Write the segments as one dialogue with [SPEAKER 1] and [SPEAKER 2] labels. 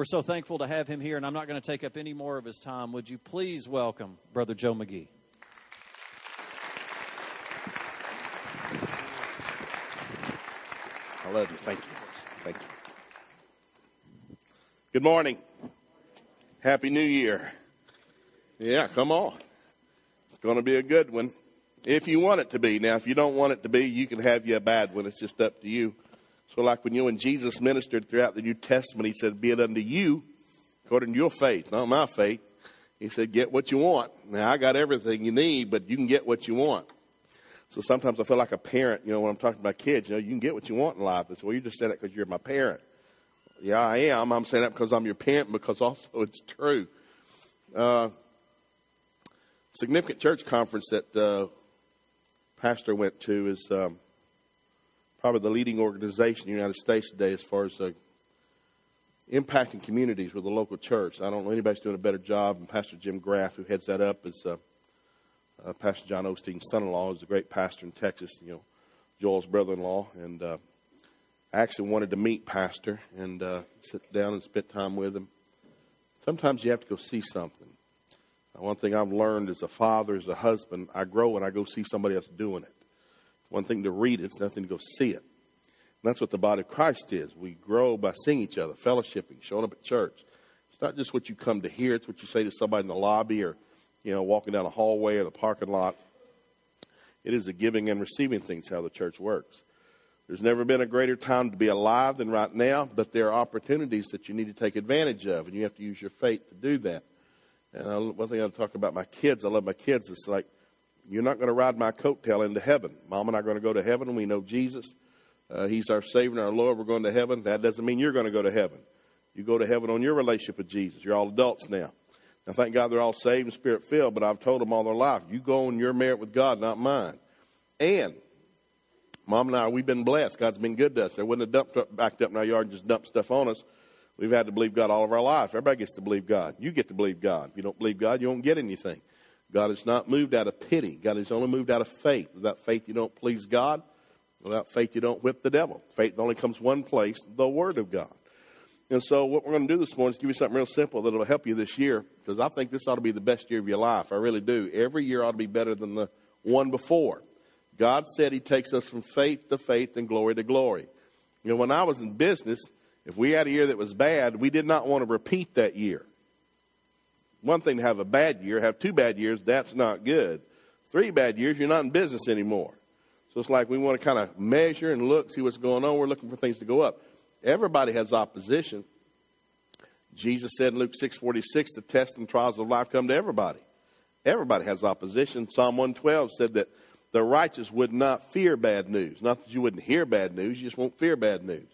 [SPEAKER 1] We're so thankful to have him here, and I'm not going to take up any more of his time. Would you please welcome Brother Joe McGee?
[SPEAKER 2] I love you. Thank you. Thank you. Good morning. Happy New Year. Yeah, come on. It's going to be a good one. If you want it to be. Now, if you don't want it to be, you can have you a bad one. It's just up to you. So, like when you and Jesus ministered throughout the New Testament, he said, Be it unto you according to your faith, not my faith. He said, Get what you want. Now, I got everything you need, but you can get what you want. So sometimes I feel like a parent, you know, when I'm talking to my kids, you know, you can get what you want in life. They say, Well, you just saying that because you're my parent. Yeah, I am. I'm saying that because I'm your parent, because also it's true. Uh, significant church conference that uh, pastor went to is um, probably the leading organization in the United States today as far as uh, impacting communities with the local church. I don't know anybody's doing a better job. And Pastor Jim Graff, who heads that up, is uh, uh, Pastor John Osteen's son-in-law, who's a great pastor in Texas. You know, Joel's brother-in-law, and uh, I actually wanted to meet Pastor and uh, sit down and spend time with him. Sometimes you have to go see something. One thing I've learned as a father, as a husband, I grow when I go see somebody else doing it. One thing to read it, it's nothing to go see it. And that's what the body of Christ is. We grow by seeing each other, fellowshipping, showing up at church. It's not just what you come to hear, it's what you say to somebody in the lobby or, you know, walking down a hallway or the parking lot. It is the giving and receiving things how the church works. There's never been a greater time to be alive than right now, but there are opportunities that you need to take advantage of, and you have to use your faith to do that. And I, one thing I talk about my kids, I love my kids. It's like, you're not going to ride my coattail into heaven. Mom and I are going to go to heaven, we know Jesus. Uh, he's our Savior and our Lord. We're going to heaven. That doesn't mean you're going to go to heaven. You go to heaven on your relationship with Jesus. You're all adults now. Now, thank God they're all saved and spirit filled, but I've told them all their life, you go on your merit with God, not mine. And Mom and I, we've been blessed. God's been good to us. There wasn't a dump truck backed up in our yard and just dumped stuff on us. We've had to believe God all of our life. Everybody gets to believe God. You get to believe God. If you don't believe God, you don't get anything. God is not moved out of pity. God is only moved out of faith. Without faith, you don't please God. Without faith, you don't whip the devil. Faith only comes one place, the Word of God. And so, what we're going to do this morning is give you something real simple that will help you this year, because I think this ought to be the best year of your life. I really do. Every year ought to be better than the one before. God said He takes us from faith to faith and glory to glory. You know, when I was in business, if we had a year that was bad, we did not want to repeat that year. One thing to have a bad year, have two bad years, that's not good. Three bad years, you're not in business anymore. So it's like we want to kind of measure and look, see what's going on. We're looking for things to go up. Everybody has opposition. Jesus said in Luke 6:46, the tests and trials of life come to everybody. Everybody has opposition. Psalm 112 said that the righteous would not fear bad news. Not that you wouldn't hear bad news, you just won't fear bad news.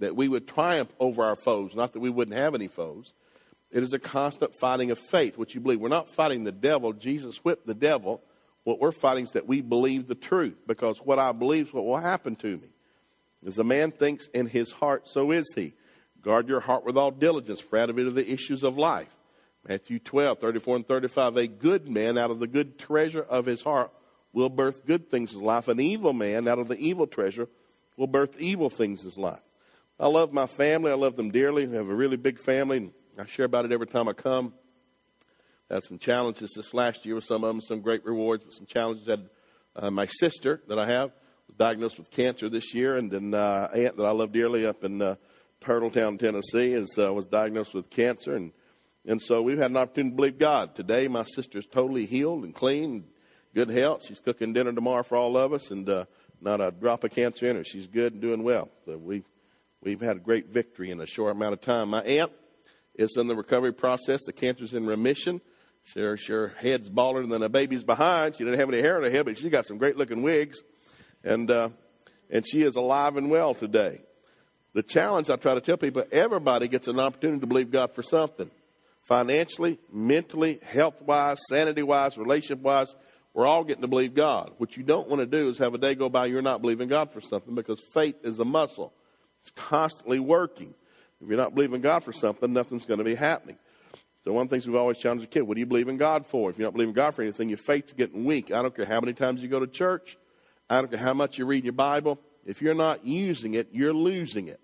[SPEAKER 2] That we would triumph over our foes, not that we wouldn't have any foes. It is a constant fighting of faith, which you believe. We're not fighting the devil. Jesus whipped the devil. What we're fighting is that we believe the truth, because what I believe is what will happen to me. As a man thinks in his heart, so is he. Guard your heart with all diligence, for out of it are the issues of life. Matthew 12, 34 and 35. A good man out of the good treasure of his heart will birth good things in life. An evil man out of the evil treasure will birth evil things in life. I love my family. I love them dearly. We have a really big family. I share about it every time I come. I had some challenges this last year with some of them, some great rewards, but some challenges. Had uh, my sister that I have was diagnosed with cancer this year, and then uh, aunt that I love dearly up in uh, Turtletown, Tennessee, is uh, was diagnosed with cancer, and and so we've had an opportunity to believe God. Today, my sister is totally healed and clean, good health. She's cooking dinner tomorrow for all of us, and uh, not a drop of cancer in her. She's good and doing well. So we've we've had a great victory in a short amount of time. My aunt is in the recovery process. The cancer's in remission. Her, her head's baller than a baby's behind. She didn't have any hair on her head, but she got some great looking wigs, and uh, and she is alive and well today. The challenge I try to tell people: everybody gets an opportunity to believe God for something, financially, mentally, health wise, sanity wise, relationship wise. We're all getting to believe God. What you don't want to do is have a day go by you're not believing God for something because faith is a muscle. It's constantly working. If you're not believing God for something, nothing's going to be happening. So one of the things we've always challenged a kid, what do you believe in God for? If you're not believing God for anything, your faith's getting weak. I don't care how many times you go to church. I don't care how much you read your Bible. If you're not using it, you're losing it.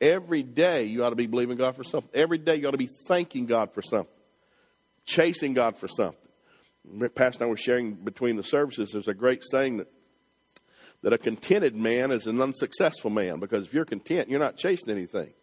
[SPEAKER 2] Every day you ought to be believing God for something. Every day you ought to be thanking God for something, chasing God for something. Pastor and I were sharing between the services. There's a great saying that that a contented man is an unsuccessful man because if you're content, you're not chasing anything.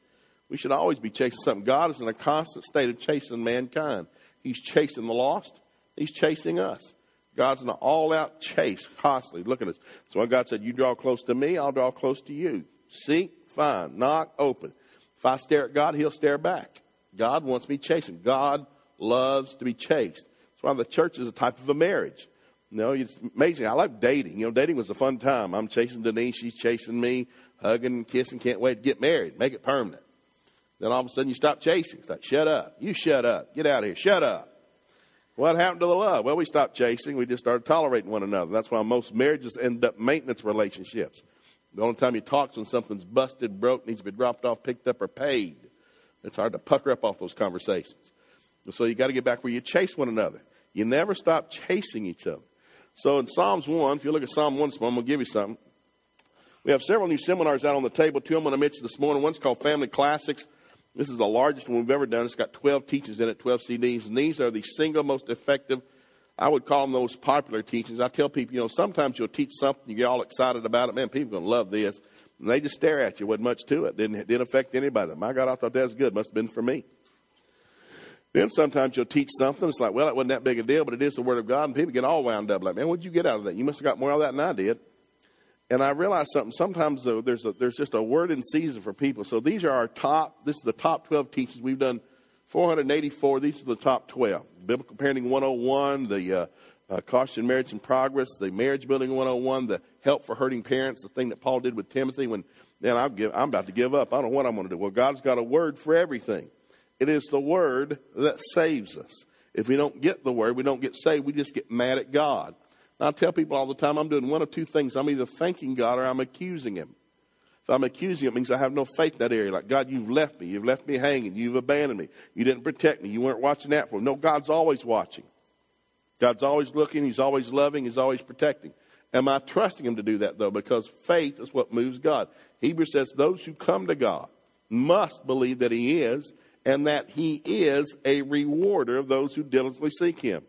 [SPEAKER 2] We should always be chasing something. God is in a constant state of chasing mankind. He's chasing the lost. He's chasing us. God's in an all-out chase constantly. Look at us. So when God said, "You draw close to me, I'll draw close to you." Seek, find, knock, open. If I stare at God, He'll stare back. God wants me chasing. God loves to be chased. That's why the church is a type of a marriage. You know, it's amazing. I like dating. You know, dating was a fun time. I'm chasing Denise. She's chasing me, hugging and kissing. Can't wait to get married. Make it permanent. Then all of a sudden you stop chasing. It's like, shut up. You shut up. Get out of here. Shut up. What happened to the love? Well, we stopped chasing. We just started tolerating one another. That's why most marriages end up maintenance relationships. The only time you talk is when something's busted, broke, needs to be dropped off, picked up, or paid. It's hard to pucker up off those conversations. And so you got to get back where you chase one another. You never stop chasing each other. So in Psalms 1, if you look at Psalm 1, I'm going give you something. We have several new seminars out on the table. Two I'm going to mention this morning. One's called Family Classics. This is the largest one we've ever done. It's got 12 teachings in it, 12 CDs. And these are the single most effective, I would call them those popular teachings. I tell people, you know, sometimes you'll teach something, you get all excited about it. Man, people are going to love this. And they just stare at you. Wasn't much to it. Didn't, didn't affect anybody. My God, I thought that was good. Must have been for me. Then sometimes you'll teach something. It's like, well, it wasn't that big a deal, but it is the Word of God. And people get all wound up like, man, what'd you get out of that? You must have got more out of that than I did. And I realized something. Sometimes though, there's a, there's just a word in season for people. So these are our top. This is the top 12 teachings we've done. 484. These are the top 12. Biblical Parenting 101, the uh, uh, Caution Marriage in Progress, the Marriage Building 101, the Help for Hurting Parents, the thing that Paul did with Timothy when, man, I'm, give, I'm about to give up. I don't know what I'm going to do. Well, God's got a word for everything. It is the word that saves us. If we don't get the word, we don't get saved. We just get mad at God. I tell people all the time, I'm doing one of two things. I'm either thanking God or I'm accusing Him. If I'm accusing Him, it means I have no faith in that area. Like, God, you've left me. You've left me hanging. You've abandoned me. You didn't protect me. You weren't watching out for me. No, God's always watching. God's always looking. He's always loving. He's always protecting. Am I trusting Him to do that, though? Because faith is what moves God. Hebrews says those who come to God must believe that He is and that He is a rewarder of those who diligently seek Him.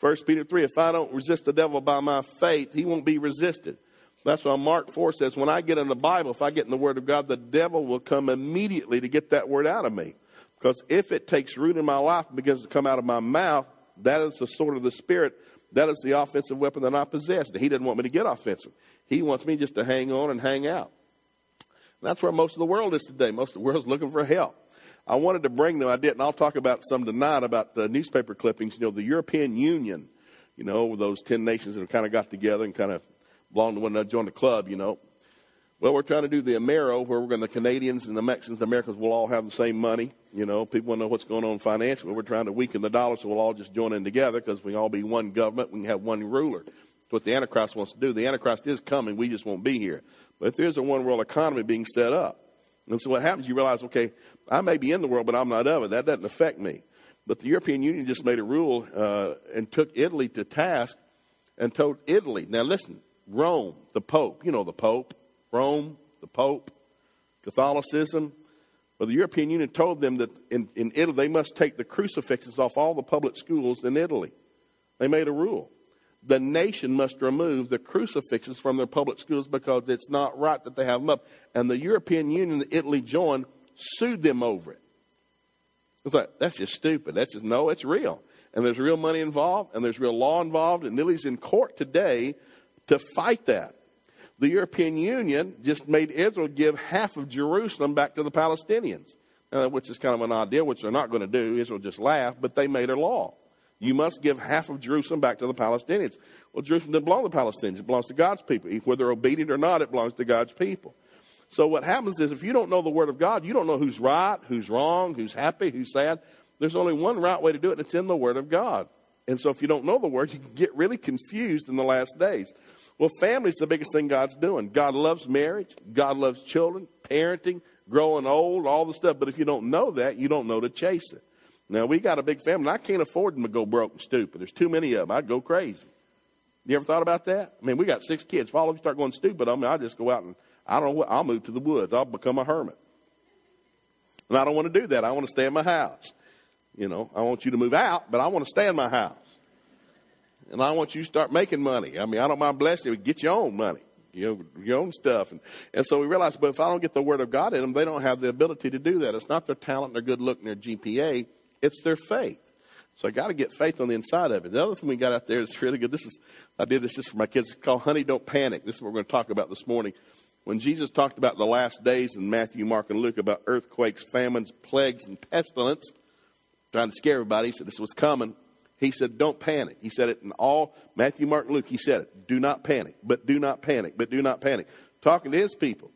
[SPEAKER 2] 1 Peter 3, if I don't resist the devil by my faith, he won't be resisted. That's why Mark 4 says, when I get in the Bible, if I get in the Word of God, the devil will come immediately to get that word out of me. Because if it takes root in my life and begins to come out of my mouth, that is the sword of the Spirit. That is the offensive weapon that I possess. He doesn't want me to get offensive. He wants me just to hang on and hang out. And that's where most of the world is today. Most of the world is looking for help. I wanted to bring them. I didn't. I'll talk about some tonight about the newspaper clippings. You know, the European Union. You know, those ten nations that have kind of got together and kind of belong to one another, join the club. You know. Well, we're trying to do the Amero, where we're going. To the Canadians and the Mexicans, and the Americans will all have the same money. You know, people want to know what's going on financially. We're trying to weaken the dollar, so we'll all just join in together because we all be one government. We can have one ruler. That's what the Antichrist wants to do. The Antichrist is coming. We just won't be here. But if there's a one world economy being set up. And so what happens, you realize, okay, I may be in the world, but I'm not of it. That doesn't affect me. But the European Union just made a rule uh, and took Italy to task and told Italy, now listen, Rome, the Pope, you know the Pope, Rome, the Pope, Catholicism. Well, the European Union told them that in, in Italy they must take the crucifixes off all the public schools in Italy. They made a rule the nation must remove the crucifixes from their public schools because it's not right that they have them up. And the European Union that Italy joined sued them over it. It's like, that's just stupid. That's just, no, it's real. And there's real money involved, and there's real law involved, and Italy's in court today to fight that. The European Union just made Israel give half of Jerusalem back to the Palestinians, uh, which is kind of an idea, which they're not going to do. Israel just laughed, but they made a law. You must give half of Jerusalem back to the Palestinians. Well, Jerusalem doesn't belong to the Palestinians. It belongs to God's people. Whether obedient or not, it belongs to God's people. So what happens is if you don't know the Word of God, you don't know who's right, who's wrong, who's happy, who's sad. There's only one right way to do it, and it's in the Word of God. And so if you don't know the Word, you can get really confused in the last days. Well, family is the biggest thing God's doing. God loves marriage. God loves children, parenting, growing old, all the stuff. But if you don't know that, you don't know to chase it. Now, we got a big family, I can't afford them to go broke and stupid. There's too many of them. I'd go crazy. You ever thought about that? I mean, we got six kids. Follow you start going stupid on me, I'll just go out and, I don't know what, I'll move to the woods. I'll become a hermit. And I don't want to do that. I want to stay in my house. You know, I want you to move out, but I want to stay in my house. And I want you to start making money. I mean, I don't mind blessing you. Get your own money, you know, your own stuff. And, and so we realized, but if I don't get the word of God in them, they don't have the ability to do that. It's not their talent, their good look, and their GPA. It's their faith. So I got to get faith on the inside of it. The other thing we got out there is really good. This is I did this just for my kids. It's called Honey Don't Panic. This is what we're going to talk about this morning. When Jesus talked about the last days in Matthew, Mark, and Luke about earthquakes, famines, plagues, and pestilence, trying to scare everybody, he said this was coming. He said, Don't panic. He said it in all Matthew, Mark, and Luke. He said it. Do not panic, but do not panic, but do not panic. Talking to his people.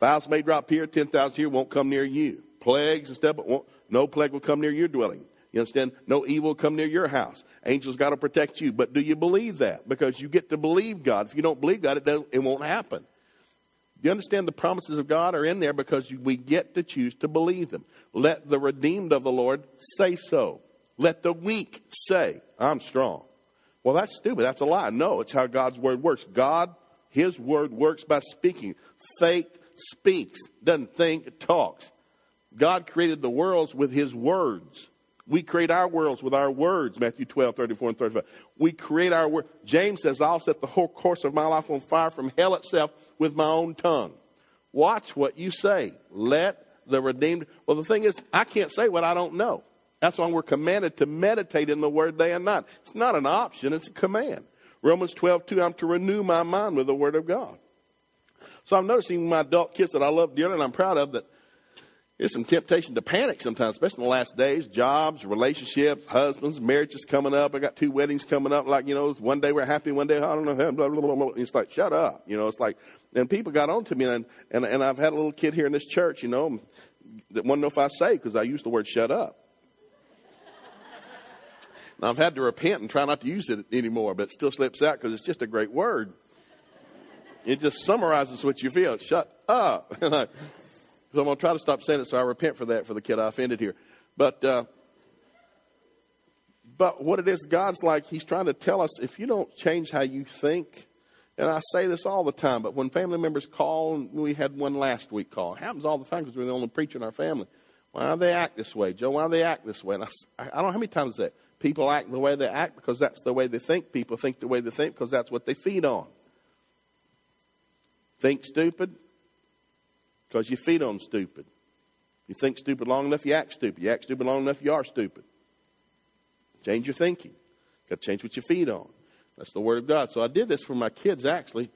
[SPEAKER 2] Thousand may drop here, ten thousand here won't come near you. Plagues and stuff, but won't, no plague will come near your dwelling. You understand? No evil will come near your house. Angels got to protect you. But do you believe that? Because you get to believe God. If you don't believe God, it, it won't happen. You understand the promises of God are in there because we get to choose to believe them? Let the redeemed of the Lord say so. Let the weak say, I'm strong. Well, that's stupid. That's a lie. No, it's how God's word works. God, His word works by speaking. Faith speaks, doesn't think, it talks. God created the worlds with His words. We create our worlds with our words, Matthew 12, 34 and 35. We create our word. James says, I'll set the whole course of my life on fire from hell itself with my own tongue. Watch what you say. Let the redeemed. Well, the thing is, I can't say what I don't know. That's why we're commanded to meditate in the word day and night. It's not an option, it's a command. Romans 12, 2, I'm to renew my mind with the word of God. So I'm noticing my adult kids that I love dearly and I'm proud of that there's some temptation to panic sometimes, especially in the last days. Jobs, relationships, husbands, marriages coming up. I got two weddings coming up. Like, you know, one day we're happy, one day, I don't know. Blah, blah, blah, blah. It's like, shut up. You know, it's like, and people got on to me. And, and, and I've had a little kid here in this church, you know, that won't know if I say because I use the word shut up. now, I've had to repent and try not to use it anymore, but it still slips out because it's just a great word. It just summarizes what you feel. Shut up. So I'm going to try to stop saying it, so I repent for that for the kid I offended here. But, uh, but what it is, God's like, He's trying to tell us if you don't change how you think, and I say this all the time, but when family members call, and we had one last week call, it happens all the time because we're the only preacher in our family. Why do they act this way, Joe? Why do they act this way? And I, I don't know how many times that people act the way they act because that's the way they think. People think the way they think because that's what they feed on. Think stupid, because you feed on stupid. You think stupid long enough, you act stupid. You act stupid long enough, you are stupid. Change your thinking. Got to change what you feed on. That's the Word of God. So I did this for my kids, actually,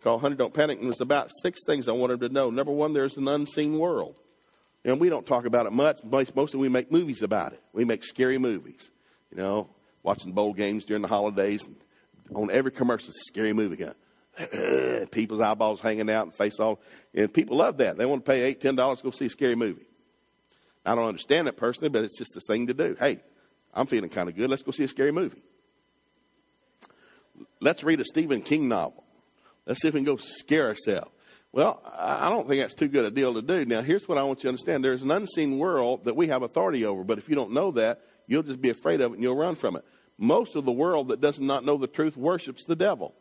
[SPEAKER 2] called Honey Don't Panic, and it was about six things I wanted them to know. Number one, there's an unseen world. And we don't talk about it much. Mostly we make movies about it. We make scary movies. You know, watching bowl games during the holidays. And on every commercial, scary movie. Gun. people's eyeballs hanging out and face all. And people love that. They want to pay eight, ten dollars to go see a scary movie. I don't understand it personally, but it's just the thing to do. Hey, I'm feeling kind of good. Let's go see a scary movie. Let's read a Stephen King novel. Let's see if we can go scare ourselves. Well, I don't think that's too good a deal to do. Now, here's what I want you to understand there's an unseen world that we have authority over, but if you don't know that, you'll just be afraid of it and you'll run from it. Most of the world that does not know the truth worships the devil.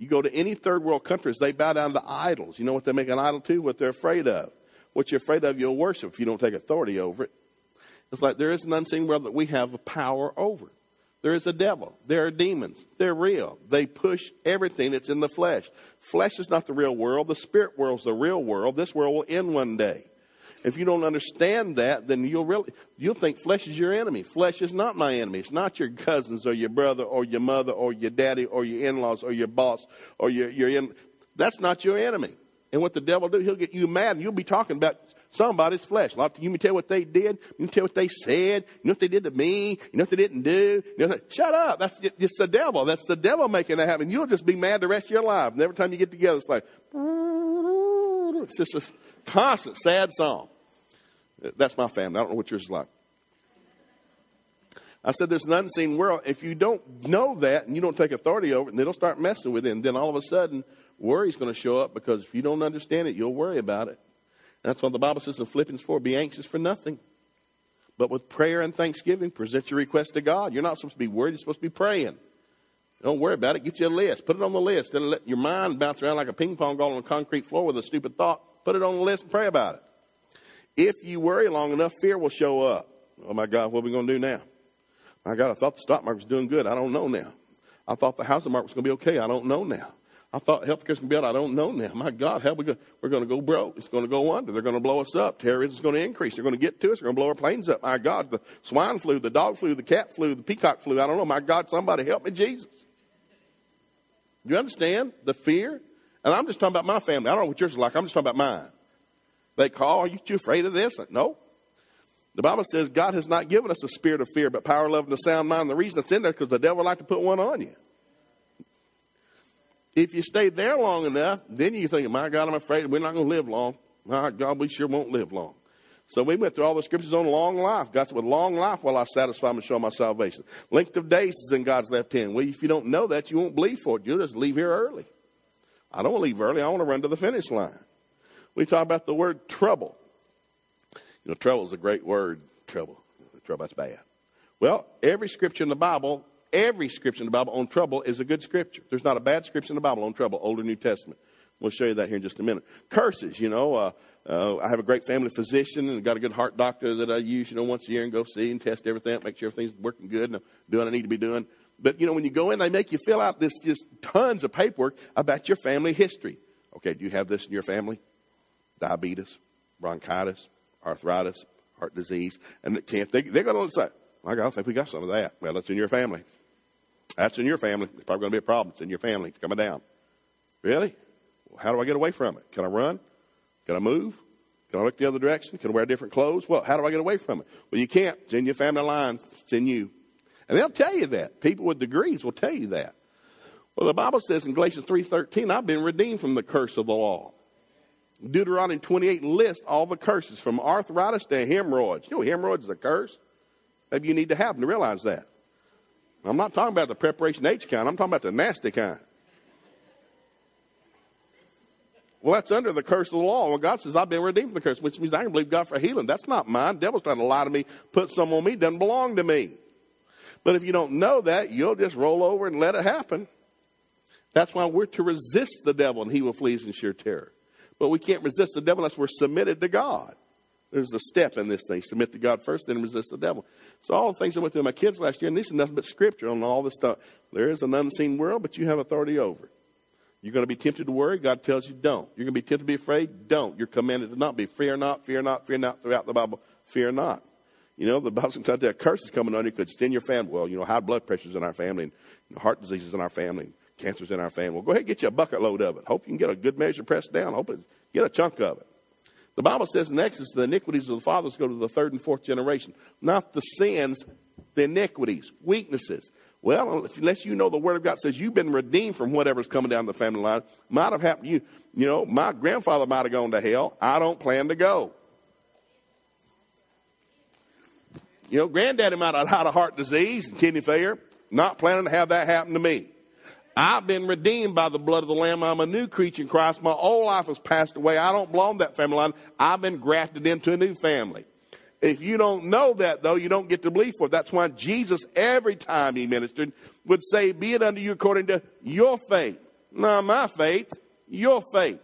[SPEAKER 2] You go to any third world countries, they bow down to idols. You know what they make an idol to? What they're afraid of. What you're afraid of, you'll worship if you don't take authority over it. It's like there is an unseen world that we have power over. There is a devil. There are demons. They're real. They push everything that's in the flesh. Flesh is not the real world. The spirit world is the real world. This world will end one day. If you don't understand that, then you'll really you'll think flesh is your enemy. Flesh is not my enemy. It's not your cousins or your brother or your mother or your daddy or your in-laws or your boss or your your in. That's not your enemy. And what the devil do, he'll get you mad, and you'll be talking about somebody's flesh. Like, you can tell what they did. You can tell what they said. You know what they did to me. You know what they didn't do. You know, shut up. That's it's the devil. That's the devil making that happen. You'll just be mad the rest of your life. And every time you get together, it's like it's just a constant sad song. That's my family. I don't know what yours is like. I said there's an unseen world. If you don't know that and you don't take authority over it, and it'll start messing with it. And then all of a sudden, worry's going to show up because if you don't understand it, you'll worry about it. That's what the Bible says in Philippians 4 be anxious for nothing. But with prayer and thanksgiving, present your request to God. You're not supposed to be worried, you're supposed to be praying. Don't worry about it. Get you a list. Put it on the list. Of let your mind bounce around like a ping pong ball on a concrete floor with a stupid thought, put it on the list and pray about it. If you worry long enough, fear will show up. Oh my God, what are we going to do now? My God, I thought the stock market was doing good. I don't know now. I thought the housing market was going to be okay. I don't know now. I thought healthcare's going to be out. I don't know now. My God, how we go? We're going to go broke. It's going to go under. They're going to blow us up. Terrorism's going to increase. They're going to get to us. They're going to blow our planes up. My God, the swine flu, the dog flu, the cat flu, the peacock flu. I don't know. My God, somebody help me, Jesus. Do you understand the fear? And I'm just talking about my family. I don't know what yours is like. I'm just talking about mine. They call, are you too afraid of this? No. The Bible says God has not given us a spirit of fear, but power, love, and a sound mind. The reason it's in there because the devil would like to put one on you. If you stay there long enough, then you think, my God, I'm afraid we're not going to live long. My God, we sure won't live long. So we went through all the scriptures on long life. God said, with long life will I satisfy and show my salvation. Length of days is in God's left hand. Well, if you don't know that, you won't believe for it. You'll just leave here early. I don't want to leave early. I want to run to the finish line. We talk about the word trouble. You know, trouble is a great word. Trouble. Trouble, that's bad. Well, every scripture in the Bible Every scripture in the Bible on trouble is a good scripture. There's not a bad scripture in the Bible on trouble, Old or New Testament. We'll show you that here in just a minute. Curses, you know, uh, uh, I have a great family physician and got a good heart doctor that I use, you know, once a year and go see and test everything, make sure everything's working good and I'm doing what I need to be doing. But, you know, when you go in, they make you fill out this just tons of paperwork about your family history. Okay, do you have this in your family? Diabetes, bronchitis, arthritis, heart disease, and can't they, they're going to say, my God, I think we got some of that. Well, it's in your family. That's in your family. It's probably going to be a problem. It's in your family. It's coming down. Really? Well, how do I get away from it? Can I run? Can I move? Can I look the other direction? Can I wear different clothes? Well, how do I get away from it? Well, you can't. It's in your family line. It's in you. And they'll tell you that. People with degrees will tell you that. Well, the Bible says in Galatians 3.13, I've been redeemed from the curse of the law. Deuteronomy 28 lists all the curses from arthritis to hemorrhoids. You know hemorrhoids is a curse? Maybe you need to have them to realize that. I'm not talking about the preparation H kind. I'm talking about the nasty kind. Well, that's under the curse of the law. Well, God says, I've been redeemed from the curse, which means I can believe God for healing. That's not mine. The devil's trying to lie to me, put some on me, doesn't belong to me. But if you don't know that, you'll just roll over and let it happen. That's why we're to resist the devil and he will flee in sheer terror. But we can't resist the devil unless we're submitted to God. There's a step in this thing. Submit to God first, then resist the devil. So all the things I went through with my kids last year, and this is nothing but scripture on all this stuff. There is an unseen world, but you have authority over it. You're going to be tempted to worry. God tells you don't. You're going to be tempted to be afraid. Don't. You're commanded to not be. Fear not, fear not, fear not throughout the Bible. Fear not. You know, the Bible's going to tell you a curse is coming on you because it's in your family. Well, you know, high blood pressure's in our family, and heart diseases in our family, and cancer's in our family. Well, go ahead and get you a bucket load of it. Hope you can get a good measure pressed down. Hope it, get a chunk of it. The Bible says in Exodus, the iniquities of the fathers go to the third and fourth generation, not the sins, the iniquities, weaknesses. Well, unless you know the Word of God says you've been redeemed from whatever's coming down the family line, might have happened to you. You know, my grandfather might have gone to hell. I don't plan to go. You know, granddaddy might have had a heart disease and kidney failure. Not planning to have that happen to me. I've been redeemed by the blood of the Lamb. I'm a new creature in Christ. My old life has passed away. I don't belong to that family line. I've been grafted into a new family. If you don't know that, though, you don't get to believe for it. That's why Jesus, every time he ministered, would say, Be it unto you according to your faith. Not my faith, your faith.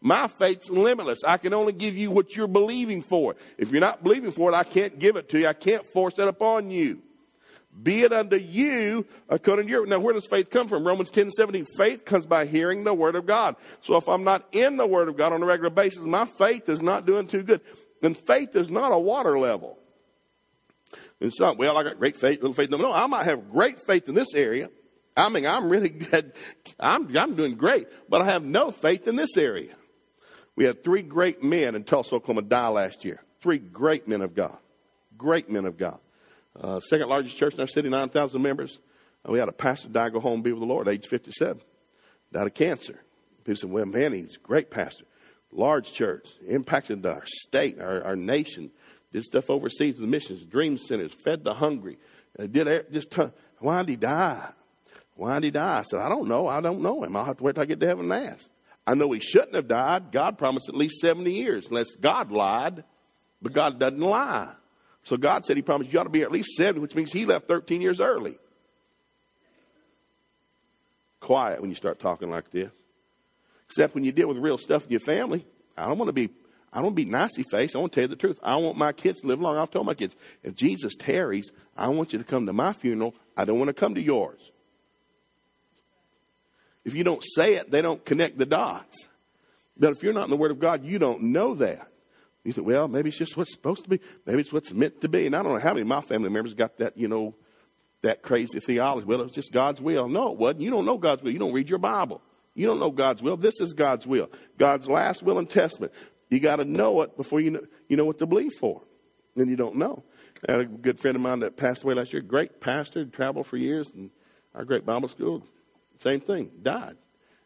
[SPEAKER 2] My faith's limitless. I can only give you what you're believing for. If you're not believing for it, I can't give it to you. I can't force it upon you. Be it unto you according to your. Now, where does faith come from? Romans 10 17. Faith comes by hearing the Word of God. So if I'm not in the Word of God on a regular basis, my faith is not doing too good. And faith is not a water level. And some, well, I got great faith, little faith. No, no, I might have great faith in this area. I mean, I'm really good. I'm, I'm doing great, but I have no faith in this area. We had three great men in Tulsa, Oklahoma die last year. Three great men of God. Great men of God. Uh, second largest church in our city, 9,000 members. Uh, we had a pastor die, go home, be with the Lord, age 57. Died of cancer. People said, well, man, he's a great pastor. Large church, impacted our state, our, our nation, did stuff overseas the missions, dream centers, fed the hungry. Uh, did just, t- why did he die? Why did he die? I said, I don't know. I don't know him. I'll have to wait till I get to heaven and ask. I know he shouldn't have died. God promised at least 70 years, unless God lied. But God doesn't lie. So God said He promised you ought to be at least 70, which means He left 13 years early. Quiet when you start talking like this. Except when you deal with real stuff in your family. I don't want to be, I don't be nicey face. I want to tell you the truth. I want my kids to live long. I've told my kids, if Jesus tarries, I want you to come to my funeral. I don't want to come to yours. If you don't say it, they don't connect the dots. But if you're not in the Word of God, you don't know that. You think, well, maybe it's just what's supposed to be. Maybe it's what's meant to be. And I don't know how many of my family members got that, you know, that crazy theology. Well, it's just God's will. No, it wasn't. You don't know God's will. You don't read your Bible. You don't know God's will. This is God's will. God's last will and testament. You got to know it before you know, you know what to believe for. Then you don't know. I had a good friend of mine that passed away last year. Great pastor, traveled for years, and our great Bible school. Same thing, died.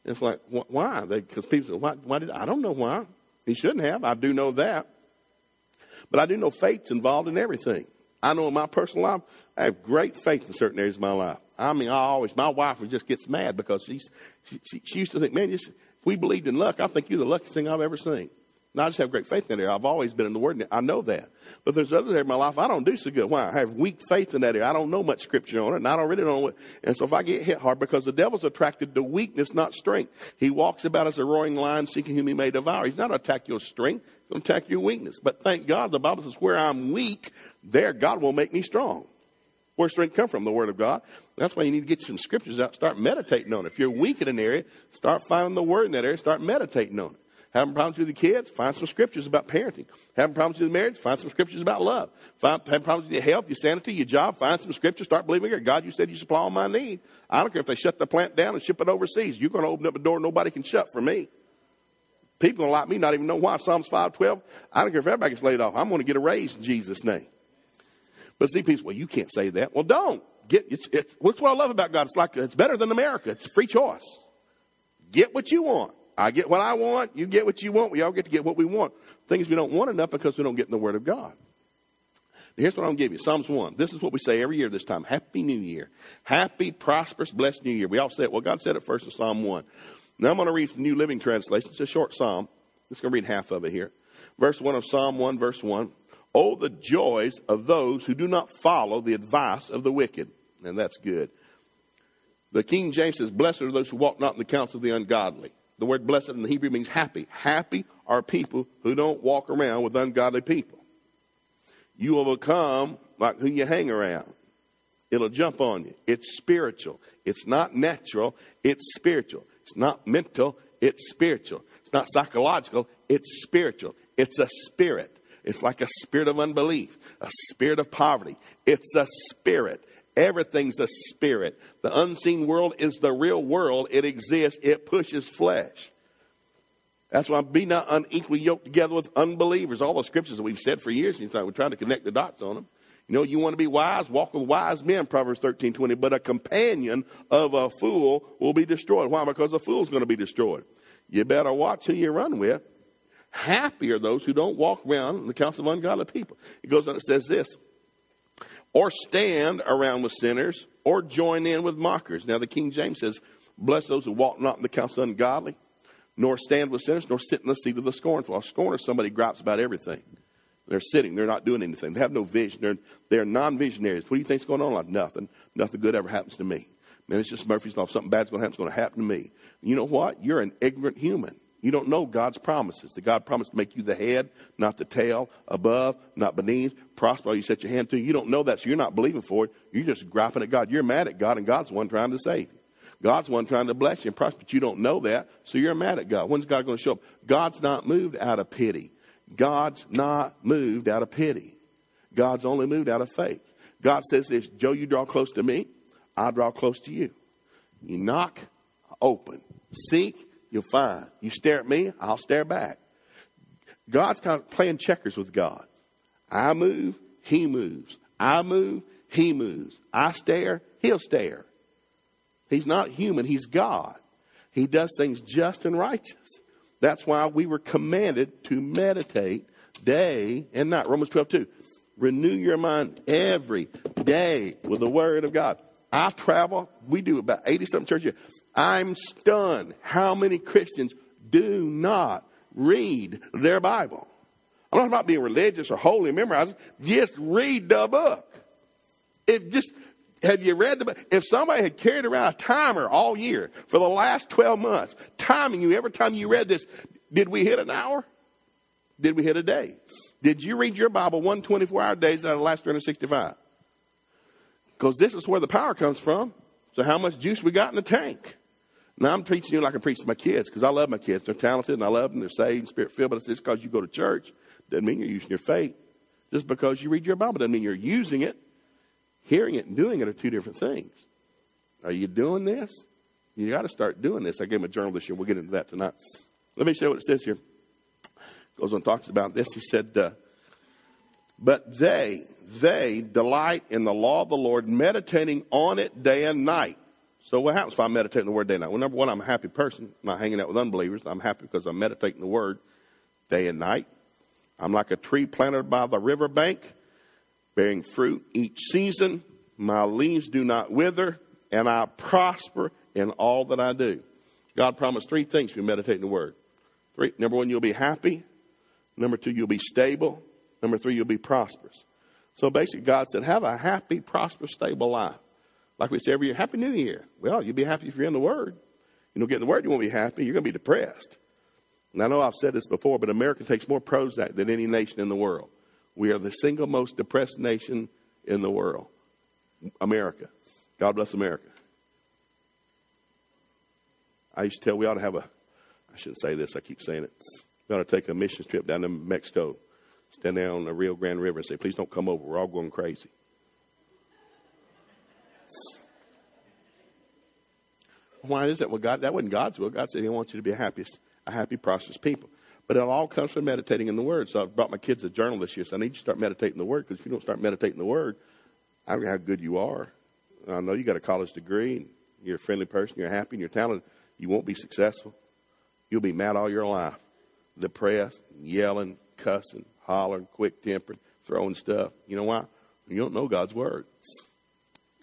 [SPEAKER 2] It's like, why? Because people say, why, why did I don't know why. He shouldn't have. I do know that. But I do know faith's involved in everything. I know in my personal life, I have great faith in certain areas of my life. I mean, I always, my wife just gets mad because she's, she, she, she used to think, man, just, if we believed in luck, I think you're the luckiest thing I've ever seen. And I just have great faith in that area. I've always been in the Word. I know that. But there's other areas of my life I don't do so good. Why? I have weak faith in that area. I don't know much scripture on it, and I don't really know it. And so if I get hit hard, because the devil's attracted to weakness, not strength. He walks about as a roaring lion, seeking whom he may devour. He's not attack your strength. He's going to attack your weakness. But thank God, the Bible says, where I'm weak, there God will make me strong. Where strength come from? The Word of God. That's why you need to get some scriptures out. Start meditating on it. If you're weak in an area, start finding the Word in that area. Start meditating on it. Having problems with the kids? Find some scriptures about parenting. Having problems with the marriage? Find some scriptures about love. Find, having problems with your health, your sanity, your job? Find some scriptures. Start believing God. God, you said you supply all my need. I don't care if they shut the plant down and ship it overseas. You're going to open up a door nobody can shut for me. People going to like me not even know why. Psalms 512. I don't care if everybody gets laid off. I'm going to get a raise in Jesus' name. But see, people, well, you can't say that. Well, don't. Get, it's, it's, what's what I love about God? It's like, it's better than America. It's a free choice. Get what you want. I get what I want. You get what you want. We all get to get what we want. Things we don't want enough because we don't get in the Word of God. Here's what I'm going to give you Psalms 1. This is what we say every year this time. Happy New Year. Happy, prosperous, blessed New Year. We all say it. Well, God said it first in Psalm 1. Now I'm going to read from New Living Translation. It's a short psalm. I'm just going to read half of it here. Verse 1 of Psalm 1, verse 1. Oh, the joys of those who do not follow the advice of the wicked. And that's good. The King James says, Blessed are those who walk not in the counsel of the ungodly. The word blessed in the Hebrew means happy. Happy are people who don't walk around with ungodly people. You will become like who you hang around. It'll jump on you. It's spiritual. It's not natural. It's spiritual. It's not mental. It's spiritual. It's not psychological. It's spiritual. It's a spirit. It's like a spirit of unbelief, a spirit of poverty. It's a spirit. Everything's a spirit. The unseen world is the real world. It exists. It pushes flesh. That's why be not unequally yoked together with unbelievers. All the scriptures that we've said for years, and we're trying to connect the dots on them. You know, you want to be wise, walk with wise men, Proverbs 13, 20. But a companion of a fool will be destroyed. Why? Because a fool's going to be destroyed. You better watch who you run with. Happy are those who don't walk around in the counsel of ungodly people. It goes on and says this or stand around with sinners, or join in with mockers. Now, the King James says, Bless those who walk not in the counsel of ungodly, nor stand with sinners, nor sit in the seat of the scornful. A scorner somebody gripes about everything. They're sitting, they're not doing anything. They have no vision. They're, they're non visionaries. What do you think's going on? Like nothing. Nothing good ever happens to me. Man, it's just Murphy's Law. If something bad's going to happen, it's going to happen to me. You know what? You're an ignorant human. You don't know God's promises. The God promised to make you the head, not the tail, above, not beneath, prosper. You set your hand to. You don't know that, so you're not believing for it. You're just griping at God. You're mad at God, and God's one trying to save you. God's one trying to bless you and prosper, but you don't know that, so you're mad at God. When's God going to show up? God's not moved out of pity. God's not moved out of pity. God's only moved out of faith. God says this, Joe, you draw close to me, I draw close to you. You knock, open. Seek, you'll find. You stare at me, I'll stare back. God's kind of playing checkers with God. I move, he moves. I move, he moves. I stare, he'll stare. He's not human, he's God. He does things just and righteous. That's why we were commanded to meditate day and night. Romans 12, 2. Renew your mind every day with the Word of God. I travel, we do about 80 something churches. I'm stunned how many Christians do not read their Bible. I'm not about being religious or holy and memorizing. Just read the book. If just have you read the book? If somebody had carried around a timer all year for the last 12 months, timing you every time you read this, did we hit an hour? did we hit a day? Did you read your Bible one 24 hour days out of the last 365? Because this is where the power comes from. So, how much juice we got in the tank? Now, I'm preaching you like I preach to my kids because I love my kids. They're talented and I love them. They're saved, and spirit filled. But it's just because you go to church doesn't mean you're using your faith. Just because you read your Bible doesn't mean you're using it. Hearing it and doing it are two different things. Are you doing this? You got to start doing this. I gave him a journal this year. We'll get into that tonight. Let me show you what it says here. Goes on talks about this. He said, uh, "But they, they delight in the law of the Lord, meditating on it day and night." So what happens if I meditate in the Word day and night? Well, number one, I'm a happy person. I'm not hanging out with unbelievers. I'm happy because I'm meditating the Word day and night. I'm like a tree planted by the riverbank, bearing fruit each season. My leaves do not wither, and I prosper in all that I do. God promised three things if you meditate in the Word. Three. Number one, you'll be happy. Number two, you'll be stable. Number three, you'll be prosperous. So basically, God said, have a happy, prosperous, stable life. Like we say every year, Happy New Year. Well, you'll be happy if you're in the Word. You don't get in the Word, you won't be happy. You're going to be depressed. And I know I've said this before, but America takes more Prozac than any nation in the world. We are the single most depressed nation in the world. America. God bless America. I used to tell we ought to have a, I shouldn't say this, I keep saying it. We ought to take a mission trip down to Mexico, stand there on the Rio Grande River and say, please don't come over. We're all going crazy. Why is that? Well, God, that wasn't God's will. God said He wants you to be a happy, a happy, prosperous people. But it all comes from meditating in the Word. So I brought my kids a journal this year. So I need you to start meditating the Word because if you don't start meditating the Word, I don't know how good you are. I know you got a college degree and you're a friendly person, you're happy, and you're talented. You won't be successful. You'll be mad all your life, depressed, yelling, cussing, hollering, quick tempered, throwing stuff. You know why? You don't know God's Word.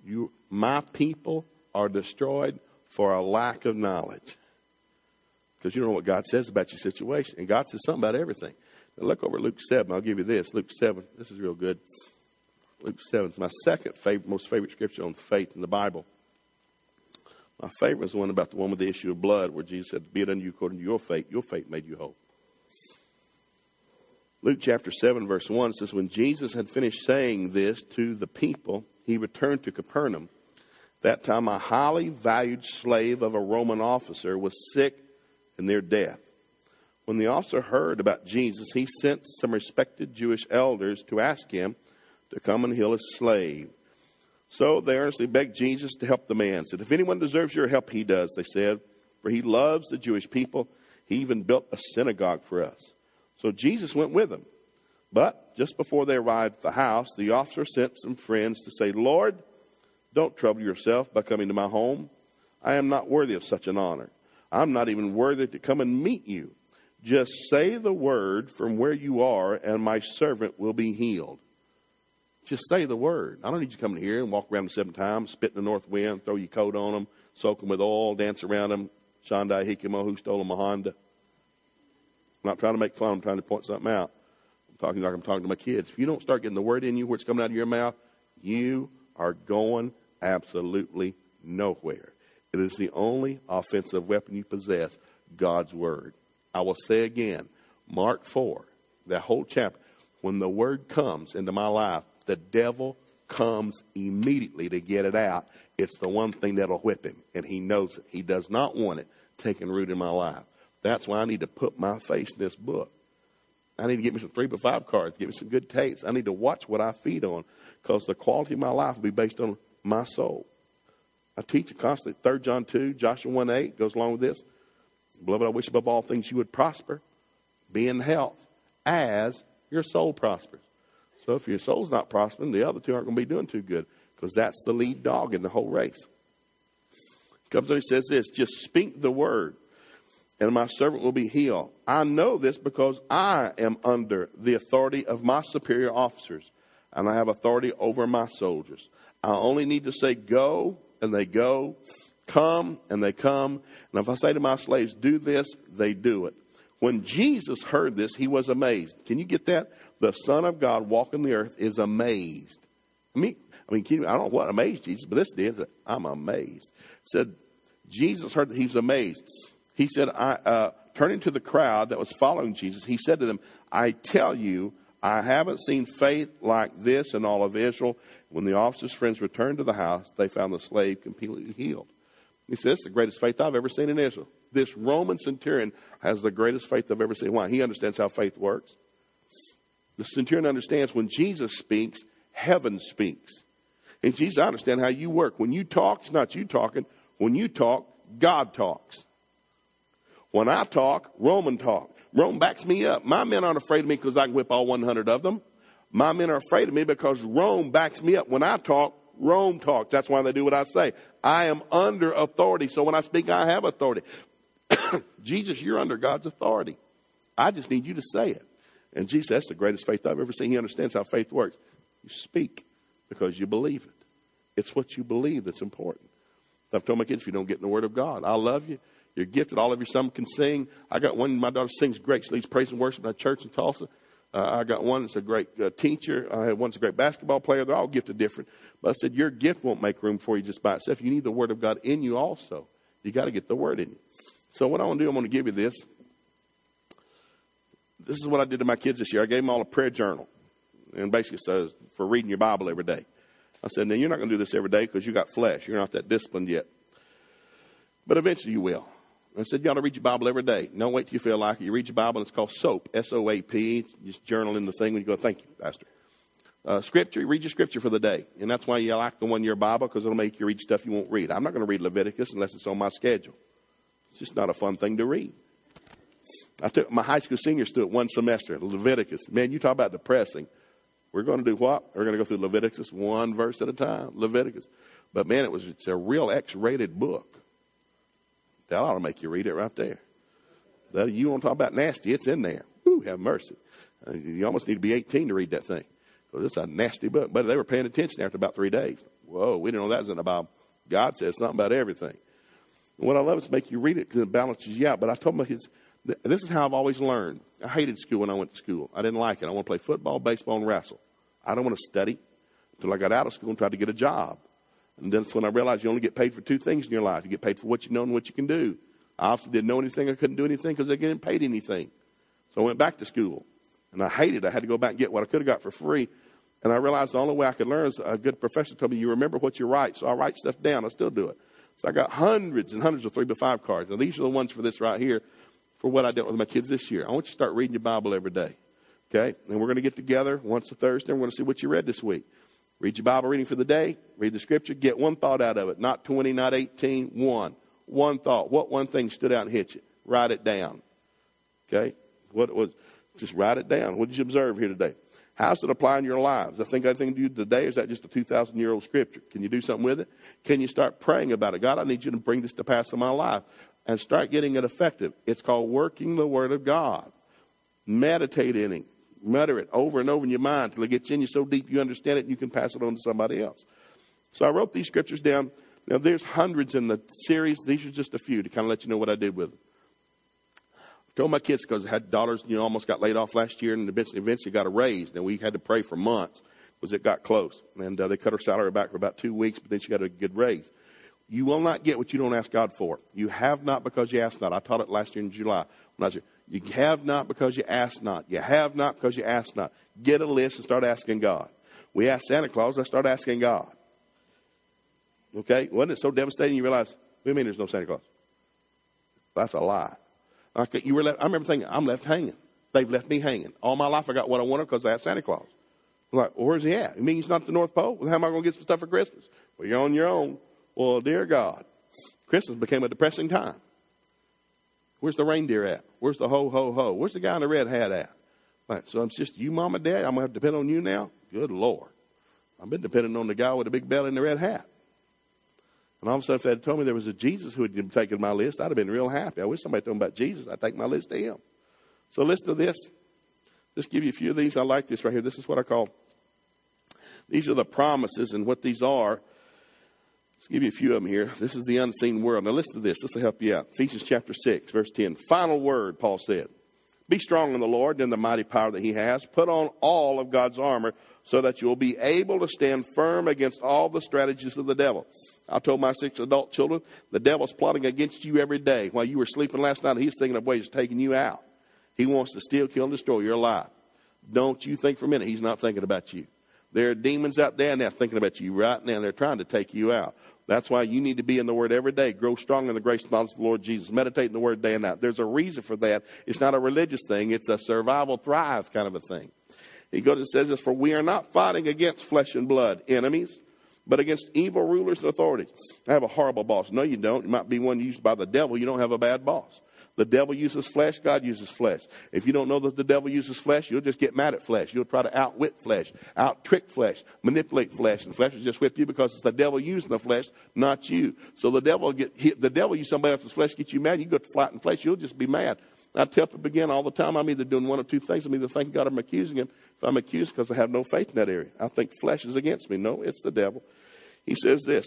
[SPEAKER 2] You, my people are destroyed for a lack of knowledge. Because you don't know what God says about your situation. And God says something about everything. Now look over Luke 7. I'll give you this. Luke 7. This is real good. Luke 7 is my second favorite, most favorite scripture on faith in the Bible. My favorite is one about the one with the issue of blood, where Jesus said, Be it unto you according to your faith. Your faith made you whole. Luke chapter 7, verse 1 says, When Jesus had finished saying this to the people, he returned to Capernaum. That time, a highly valued slave of a Roman officer was sick and near death. When the officer heard about Jesus, he sent some respected Jewish elders to ask him to come and heal his slave. So they earnestly begged Jesus to help the man. Said, If anyone deserves your help, he does, they said, for he loves the Jewish people. He even built a synagogue for us. So Jesus went with them. But just before they arrived at the house, the officer sent some friends to say, Lord, don't trouble yourself by coming to my home. I am not worthy of such an honor. I'm not even worthy to come and meet you. Just say the word from where you are, and my servant will be healed. Just say the word. I don't need you come here and walk around seven times, spit in the north wind, throw your coat on them, soak them with oil, dance around them. Shandai Hikimo, who stole them a Honda. I'm not trying to make fun. I'm trying to point something out. I'm talking like I'm talking to my kids. If you don't start getting the word in you where it's coming out of your mouth, you are going absolutely nowhere. It is the only offensive weapon you possess God's Word. I will say again, Mark 4, that whole chapter, when the Word comes into my life, the devil comes immediately to get it out. It's the one thing that'll whip him, and he knows it. He does not want it taking root in my life. That's why I need to put my face in this book. I need to get me some three by five cards, get me some good tapes. I need to watch what I feed on because the quality of my life will be based on my soul. I teach it constantly. 3 John 2, Joshua 1 8 goes along with this. Beloved, I wish above all things you would prosper, be in health, as your soul prospers. So if your soul's not prospering, the other two aren't going to be doing too good because that's the lead dog in the whole race. Comes and he says this just speak the word, and my servant will be healed. I know this because I am under the authority of my superior officers, and I have authority over my soldiers. I only need to say go, and they go, come, and they come. And if I say to my slaves, do this, they do it. When Jesus heard this, he was amazed. Can you get that? The Son of God walking the earth is amazed. I mean, I mean, you, I don't know what amazed Jesus, but this did. I'm amazed. Said Jesus heard that he was amazed. He said, I, uh, turning to the crowd that was following Jesus, he said to them, I tell you, I haven't seen faith like this in all of Israel. When the officer's friends returned to the house, they found the slave completely healed. He says, It's the greatest faith I've ever seen in Israel. This Roman centurion has the greatest faith I've ever seen. Why? He understands how faith works. The centurion understands when Jesus speaks, heaven speaks. And Jesus, I understand how you work. When you talk, it's not you talking. When you talk, God talks. When I talk, Roman talk. Rome backs me up. My men aren't afraid of me because I can whip all 100 of them. My men are afraid of me because Rome backs me up. When I talk, Rome talks. That's why they do what I say. I am under authority. So when I speak, I have authority. Jesus, you're under God's authority. I just need you to say it. And Jesus, that's the greatest faith I've ever seen. He understands how faith works. You speak because you believe it. It's what you believe that's important. I've told my kids, if you don't get in the Word of God, I love you. You're gifted. All of your some can sing. I got one. My daughter sings great. She leads praise and worship in a church in Tulsa. Uh, I got one that's a great uh, teacher. I had one that's a great basketball player. They're all gifted different. But I said, your gift won't make room for you just by itself. You need the Word of God in you also. You got to get the Word in you. So what I want to do, I'm going to give you this. This is what I did to my kids this year. I gave them all a prayer journal, and basically says for reading your Bible every day. I said, now you're not going to do this every day because you got flesh. You're not that disciplined yet. But eventually you will. I said, you ought to read your Bible every day. Don't wait till you feel like it. You read your Bible, and it's called SOAP, S O A P. Just journal in the thing when you go, thank you, Pastor. Uh, scripture, read your scripture for the day. And that's why you like the one year Bible, because it'll make you read stuff you won't read. I'm not going to read Leviticus unless it's on my schedule. It's just not a fun thing to read. I took my high school seniors through it one semester, Leviticus. Man, you talk about depressing. We're going to do what? We're going to go through Leviticus one verse at a time. Leviticus. But man, it was it's a real X rated book. That ought to make you read it right there. That, you want to talk about nasty? It's in there. Ooh, have mercy. Uh, you almost need to be 18 to read that thing. Because it's a nasty book. But they were paying attention after about three days. Whoa, we didn't know that was in the Bible. God says something about everything. And what I love is to make you read it because it balances you out. But I told my kids, this is how I've always learned. I hated school when I went to school. I didn't like it. I want to play football, baseball, and wrestle. I don't want to study until I got out of school and tried to get a job. And then that's when I realized you only get paid for two things in your life. You get paid for what you know and what you can do. I obviously didn't know anything. I couldn't do anything because I wasn't getting paid anything. So I went back to school. And I hated it. I had to go back and get what I could have got for free. And I realized the only way I could learn is a good professor told me, you remember what you write. So I write stuff down. I still do it. So I got hundreds and hundreds of three by five cards. Now these are the ones for this right here for what I did with my kids this year. I want you to start reading your Bible every day. Okay? And we're going to get together once a Thursday and we're going to see what you read this week. Read your Bible reading for the day, read the scripture, get one thought out of it. Not 20, not 18, one. One thought. What one thing stood out and hit you? Write it down. Okay? What was, just write it down. What did you observe here today? How's it apply in your lives? I think anything to do today, is that just a 2,000 year old scripture? Can you do something with it? Can you start praying about it? God, I need you to bring this to pass in my life and start getting it effective. It's called working the Word of God. Meditate in it mutter it over and over in your mind until it gets in you so deep you understand it and you can pass it on to somebody else. So I wrote these scriptures down. Now, there's hundreds in the series. These are just a few to kind of let you know what I did with them. I told my kids because I had daughters, you know, almost got laid off last year and eventually, got a raise. Now, we had to pray for months because it got close. And uh, they cut her salary back for about two weeks, but then she got a good raise. You will not get what you don't ask God for. You have not because you ask not. I taught it last year in July. When I was you have not because you ask not. You have not because you ask not. Get a list and start asking God. We ask Santa Claus, let's start asking God. Okay? Wasn't it so devastating you realize, you mean there's no Santa Claus? That's a lie. Okay, you were left, I remember thinking, I'm left hanging. They've left me hanging. All my life I got what I wanted because I had Santa Claus. I'm like, well, where's he at? You mean he's not at the North Pole? Well, how am I going to get some stuff for Christmas? Well, you're on your own. Well, dear God, Christmas became a depressing time. Where's the reindeer at? Where's the ho, ho, ho? Where's the guy in the red hat at? Right, so um, it's just you, mom, and dad. I'm going to have to depend on you now? Good Lord. I've been depending on the guy with the big belly and the red hat. And all of a sudden, if they had told me there was a Jesus who had taken my list, I'd have been real happy. I wish somebody told me about Jesus. I'd take my list to him. So listen to this. Just give you a few of these. I like this right here. This is what I call, these are the promises and what these are Let's give you a few of them here. This is the unseen world. Now listen to this. This will help you out. Ephesians chapter 6, verse 10. Final word, Paul said. Be strong in the Lord and in the mighty power that he has. Put on all of God's armor so that you'll be able to stand firm against all the strategies of the devil. I told my six adult children, the devil's plotting against you every day. While you were sleeping last night, he's thinking of ways of taking you out. He wants to steal, kill, and destroy your life. Don't you think for a minute he's not thinking about you. There are demons out there now thinking about you right now. They're trying to take you out. That's why you need to be in the Word every day. Grow strong in the grace and knowledge of the Lord Jesus. Meditate in the Word day and night. There's a reason for that. It's not a religious thing. It's a survival thrive kind of a thing. He goes and says this, for we are not fighting against flesh and blood, enemies, but against evil rulers and authorities. I have a horrible boss. No, you don't. You might be one used by the devil. You don't have a bad boss. The devil uses flesh, God uses flesh. If you don't know that the devil uses flesh, you'll just get mad at flesh. You'll try to outwit flesh, out trick flesh, manipulate flesh, and flesh will just whip you because it's the devil using the flesh, not you. So the devil get hit, the devil use somebody else's flesh, get you mad. You go to flatten flesh, you'll just be mad. I tell people again all the time, I'm either doing one of two things. I'm either thanking God I'm accusing him. If I'm accused because I have no faith in that area, I think flesh is against me. No, it's the devil. He says this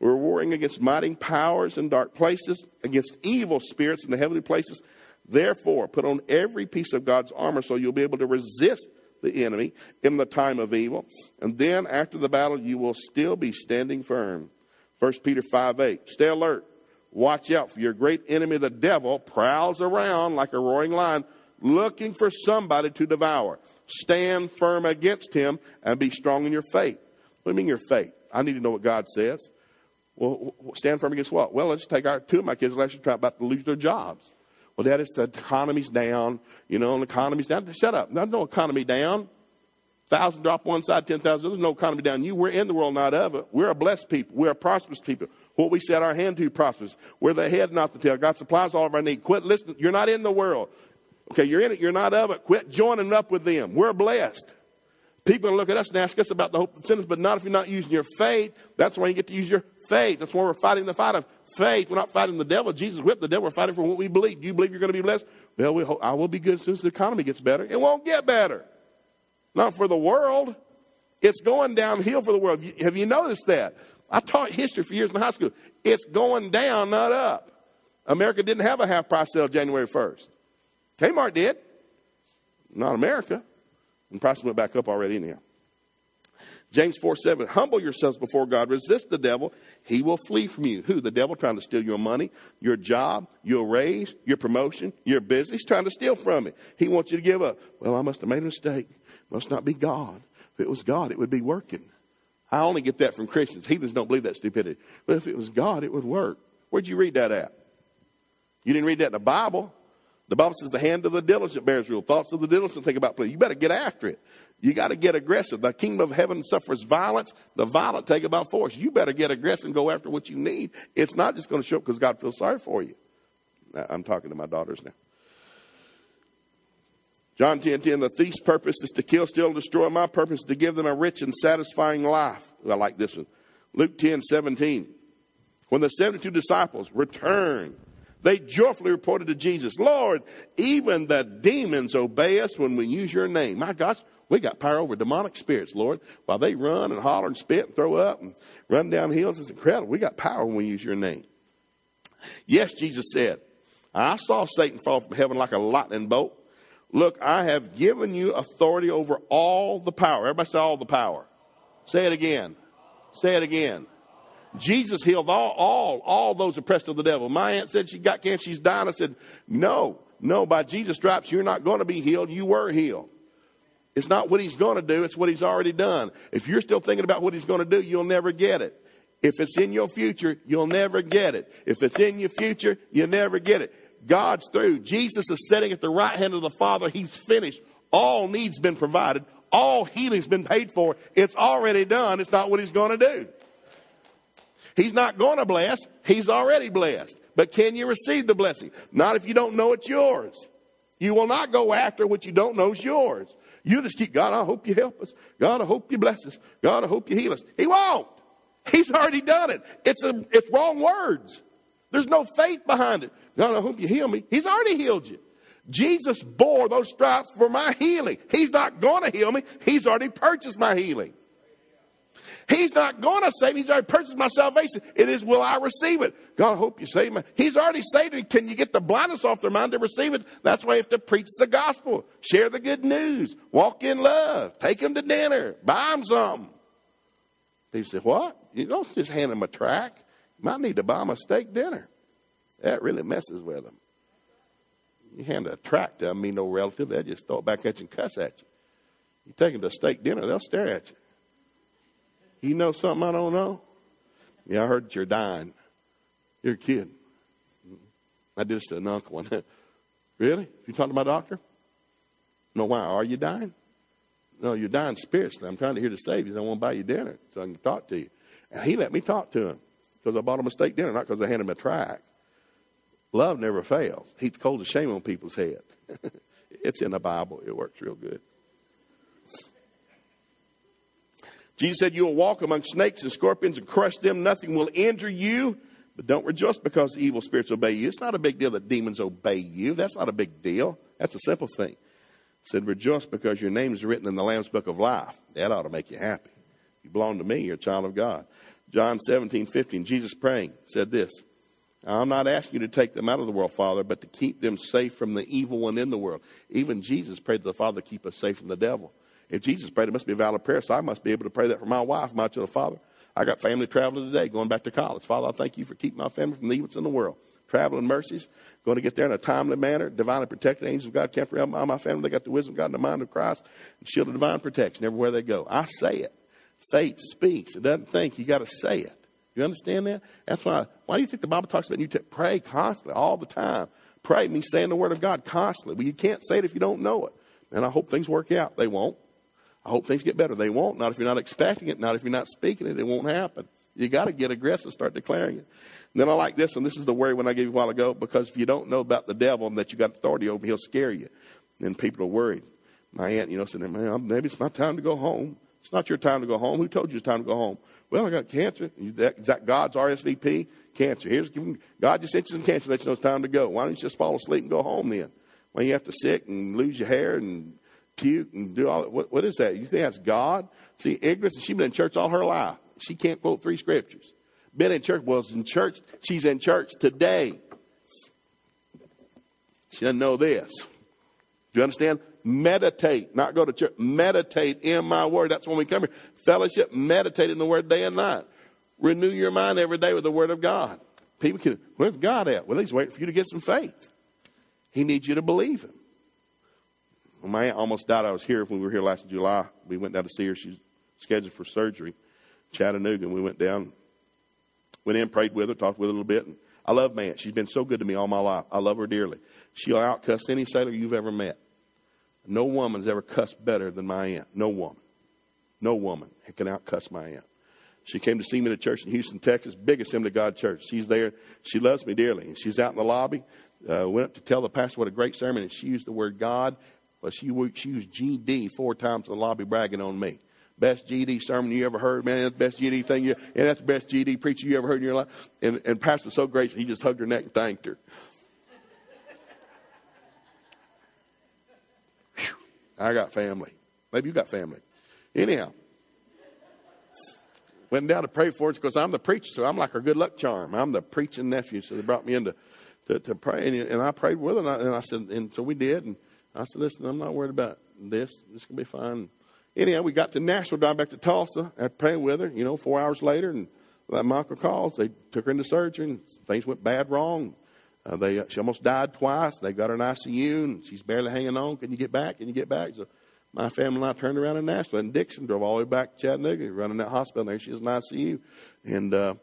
[SPEAKER 2] We're warring against mighty powers in dark places, against evil spirits in the heavenly places. Therefore, put on every piece of God's armor so you'll be able to resist the enemy in the time of evil. And then after the battle, you will still be standing firm. 1 Peter 5 8. Stay alert. Watch out for your great enemy, the devil, prowls around like a roaring lion looking for somebody to devour. Stand firm against him and be strong in your faith. What do you mean your faith? I need to know what God says. Well, stand firm against what? Well, let's take our two of my kids last year try about to lose their jobs. Well, Dad, it's the economy's down. You know, the economy's down. Shut up. There's no economy down. Thousand drop one side, ten thousand. There's no economy down. You, we're in the world, not of it. We're a blessed people. We're a prosperous people. What we set our hand to prospers. We're the head, not the tail. God supplies all of our need. Quit listening. You're not in the world. Okay, you're in it. You're not of it. Quit joining up with them. We're blessed. People look at us and ask us about the hope sinners, but not if you're not using your faith. That's why you get to use your faith. That's why we're fighting the fight of faith. We're not fighting the devil. Jesus whipped the devil. We're fighting for what we believe. Do you believe you're going to be blessed? Well, we hope, I will be good as soon as the economy gets better. It won't get better. Not for the world. It's going downhill for the world. Have you noticed that? I taught history for years in high school. It's going down, not up. America didn't have a half price sale January 1st. Kmart did. Not America. And prices went back up already anyhow. James 4 7, humble yourselves before God, resist the devil, he will flee from you. Who? The devil trying to steal your money, your job, your raise, your promotion, your business. He's trying to steal from it. He wants you to give up. Well, I must have made a mistake. Must not be God. If it was God, it would be working. I only get that from Christians. Heathens don't believe that stupidity. But if it was God, it would work. Where'd you read that at? You didn't read that in the Bible. The Bible says the hand of the diligent bears rule. Thoughts of the diligent think about pleasure. You better get after it. You got to get aggressive. The kingdom of heaven suffers violence. The violent take by force. You better get aggressive and go after what you need. It's not just going to show up because God feels sorry for you. I'm talking to my daughters now. John 10 10, the thief's purpose is to kill, steal, and destroy. My purpose is to give them a rich and satisfying life. I like this one. Luke 10 17. When the 72 disciples returned they joyfully reported to Jesus, Lord, even the demons obey us when we use your name. My gosh, we got power over demonic spirits, Lord. While they run and holler and spit and throw up and run down hills, it's incredible. We got power when we use your name. Yes, Jesus said, I saw Satan fall from heaven like a lightning bolt. Look, I have given you authority over all the power. Everybody say all the power. Say it again. Say it again. Jesus healed all, all, all those oppressed of the devil. My aunt said she got cancer, she's dying. I said, no, no, by Jesus' stripes, you're not going to be healed. You were healed. It's not what he's going to do, it's what he's already done. If you're still thinking about what he's going to do, you'll never get it. If it's in your future, you'll never get it. If it's in your future, you'll never get it. God's through. Jesus is sitting at the right hand of the Father. He's finished. All needs been provided. All healing's been paid for. It's already done. It's not what he's going to do. He's not going to bless, He's already blessed. But can you receive the blessing? Not if you don't know it's yours. You will not go after what you don't know is yours. You just keep, God, I hope you help us. God, I hope you bless us. God, I hope you heal us. He won't. He's already done it. It's, a, it's wrong words. There's no faith behind it. God, I hope you heal me. He's already healed you. Jesus bore those stripes for my healing. He's not going to heal me. He's already purchased my healing. He's not going to save me. He's already purchased my salvation. It is, will I receive it? God, I hope you save me. He's already saved me. Can you get the blindness off their mind to receive it? That's why you have to preach the gospel, share the good news, walk in love, take them to dinner, buy them something. People say, what? You don't just hand them a track. You might need to buy them a steak dinner. That really messes with them. You hand a tract to them, mean no relative, they'll just throw it back at you and cuss at you. You take them to a steak dinner, they'll stare at you. You know something I don't know? Yeah, I heard you're dying. You're a kid. Mm-hmm. I did this an uncle one. really? You talking to my doctor? No, why? Are you dying? No, you're dying spiritually. I'm trying to hear save you. I want to buy you dinner so I can talk to you. And he let me talk to him because I bought him a steak dinner, not because I handed him a tract. Love never fails. Heaps cold of shame on people's head. it's in the Bible. It works real good. Jesus said, You will walk among snakes and scorpions and crush them. Nothing will injure you. But don't rejoice because evil spirits obey you. It's not a big deal that demons obey you. That's not a big deal. That's a simple thing. It said, Rejoice because your name is written in the Lamb's book of life. That ought to make you happy. You belong to me. You're a child of God. John 17, 15, Jesus praying said this I'm not asking you to take them out of the world, Father, but to keep them safe from the evil one in the world. Even Jesus prayed to the Father keep us safe from the devil. If Jesus prayed, it must be a valid prayer, so I must be able to pray that for my wife, my children, Father. I got family traveling today, going back to college. Father, I thank you for keeping my family from the evils in the world. Traveling mercies, going to get there in a timely manner. Divinely protected angels of God kept around my, my family. They got the wisdom of God and the mind of Christ, and shield of divine protection everywhere they go. I say it. Faith speaks. It doesn't think. You got to say it. You understand that? That's why. Why do you think the Bible talks about you pray constantly, all the time? Pray means saying the word of God constantly. Well, you can't say it if you don't know it. And I hope things work out. They won't. I hope things get better. They won't. Not if you're not expecting it. Not if you're not speaking it. It won't happen. You got to get aggressive, start declaring it. And then I like this one. This is the worry when I gave you a while ago because if you don't know about the devil and that you got authority over, him, he'll scare you. And people are worried. My aunt, you know, said, "Man, maybe it's my time to go home." It's not your time to go home. Who told you it's time to go home? Well, I got cancer. Is that God's RSVP? Cancer. Here's God just sent you some cancer. Let you know it's time to go. Why don't you just fall asleep and go home then? When you have to sick and lose your hair and puke and do all that. What, what is that? You think that's God? See, ignorance, she's been in church all her life. She can't quote three scriptures. Been in church, was in church. She's in church today. She doesn't know this. Do you understand? Meditate, not go to church. Meditate in my word. That's when we come here. Fellowship, meditate in the word day and night. Renew your mind every day with the word of God. People can, where's God at? Well, he's waiting for you to get some faith. He needs you to believe him. My aunt almost died, I was here when we were here last July. We went down to see her. She's scheduled for surgery, Chattanooga, and we went down, went in, prayed with her, talked with her a little bit. And I love my aunt. She's been so good to me all my life. I love her dearly. She'll outcuss any sailor you've ever met. No woman's ever cussed better than my aunt. No woman. No woman can outcuss my aunt. She came to see me at a church in Houston, Texas, biggest Assembly of God church. She's there. She loves me dearly. And she's out in the lobby. Uh, went up to tell the pastor what a great sermon, and she used the word God well, she, she used GD four times in the lobby bragging on me. Best GD sermon you ever heard, man. That's the best GD thing you, and that's the best GD preacher you ever heard in your life. And, and Pastor was so gracious, he just hugged her neck and thanked her. Whew, I got family. Maybe you got family. Anyhow, went down to pray for us because I'm the preacher, so I'm like her good luck charm. I'm the preaching nephew, so they brought me in to, to, to pray, and, and I prayed with her, and I, and I said, and so we did, and I said, listen, I'm not worried about this. It's going to be fine. Anyhow, we got to Nashville, drive back to Tulsa. I prayed with her, you know, four hours later, and that Michael calls. They took her into surgery, and things went bad wrong. Uh, they, uh, she almost died twice. They got her in ICU, and she's barely hanging on. Can you get back? Can you get back? So my family and I turned around in Nashville, and Dixon drove all the way back to Chattanooga, running that hospital. There she was in ICU. And uh,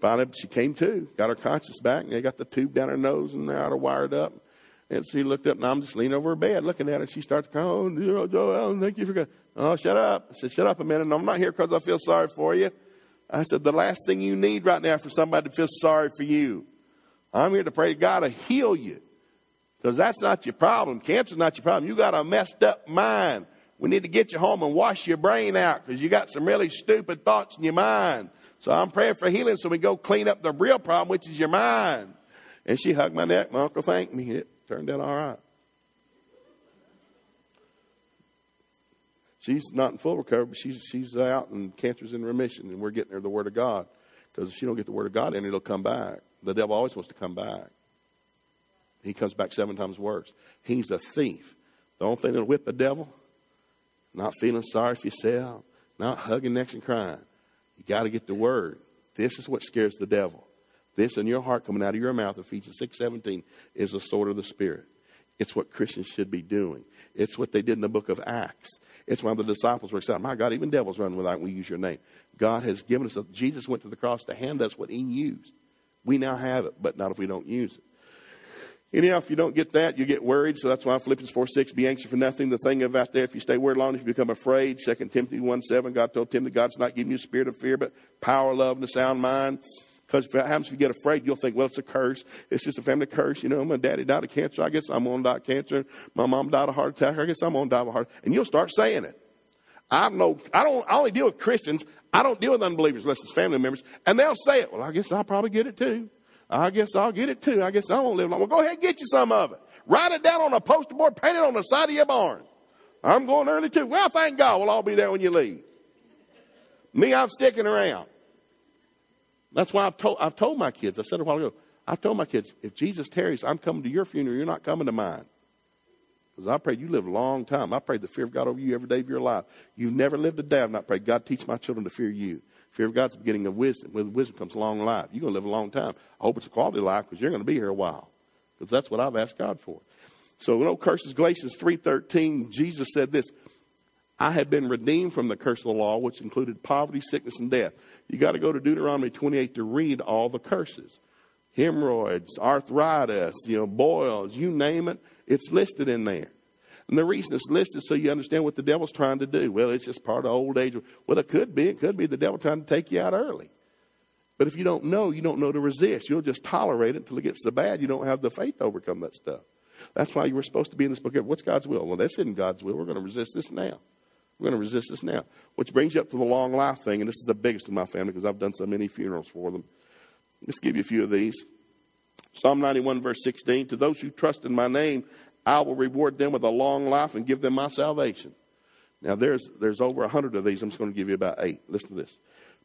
[SPEAKER 2] finally, she came to, got her conscience back, and they got the tube down her nose, and they had her wired up. And she looked up, and I'm just leaning over her bed looking at her. She starts crying, Oh, you know, Joel, thank you for going. Oh, shut up. I said, Shut up a minute. I'm not here because I feel sorry for you. I said, The last thing you need right now for somebody to feel sorry for you. I'm here to pray to God to heal you. Because that's not your problem. Cancer's not your problem. You got a messed up mind. We need to get you home and wash your brain out because you got some really stupid thoughts in your mind. So I'm praying for healing so we go clean up the real problem, which is your mind. And she hugged my neck. My uncle thanked me. Turned out all right. She's not in full recovery, but she's, she's out and cancer's in remission, and we're getting her the Word of God. Because if she don't get the Word of God in, it'll come back. The devil always wants to come back. He comes back seven times worse. He's a thief. The only thing that'll whip the devil, not feeling sorry for yourself, not hugging necks and crying. You got to get the Word. This is what scares the devil. This in your heart coming out of your mouth, Ephesians 6.17, is the sword of the Spirit. It's what Christians should be doing. It's what they did in the book of Acts. It's why the disciples were excited. My God, even devils run without we use your name. God has given us, a, Jesus went to the cross to hand us what he used. We now have it, but not if we don't use it. Anyhow, if you don't get that, you get worried. So that's why Philippians 4 6, be anxious for nothing. The thing about that, if you stay worried long, if you become afraid. 2 Timothy 1 7, God told Timothy, God's not giving you a spirit of fear, but power, love, and a sound mind. Because if it happens, if you get afraid, you'll think, well, it's a curse. It's just a family curse. You know, my daddy died of cancer. I guess I'm going to die of cancer. My mom died of heart attack. I guess I'm going to die of a heart attack. And you'll start saying it. I'm no, I don't, I only deal with Christians. I don't deal with unbelievers unless it's family members. And they'll say it. Well, I guess I'll probably get it too. I guess I'll get it too. I guess I won't live long. Well, go ahead and get you some of it. Write it down on a poster board, paint it on the side of your barn. I'm going early too. Well, thank God we'll all be there when you leave. Me, I'm sticking around. That's why I've told, I've told my kids, I said a while ago, I've told my kids, if Jesus tarries, I'm coming to your funeral, you're not coming to mine. Because I prayed you live a long time. I prayed the fear of God over you every day of your life. You've never lived a day I've not prayed, God, teach my children to fear you. Fear of God's the beginning of wisdom. With wisdom comes long life. You're going to live a long time. I hope it's a quality life because you're going to be here a while. Because that's what I've asked God for. So no curses. Galatians 3.13, Jesus said this, I have been redeemed from the curse of the law, which included poverty, sickness, and death. You got to go to Deuteronomy 28 to read all the curses. Hemorrhoids, arthritis, you know, boils, you name it, it's listed in there. And the reason it's listed so you understand what the devil's trying to do. Well, it's just part of old age. Well, it could be. It could be the devil trying to take you out early. But if you don't know, you don't know to resist. You'll just tolerate it until it gets so bad you don't have the faith to overcome that stuff. That's why you were supposed to be in this book. What's God's will? Well, that's in God's will. We're going to resist this now. We're going to resist this now. Which brings you up to the long life thing, and this is the biggest in my family because I've done so many funerals for them. Let's give you a few of these. Psalm 91, verse 16 To those who trust in my name, I will reward them with a long life and give them my salvation. Now, there's, there's over a hundred of these. I'm just going to give you about eight. Listen to this.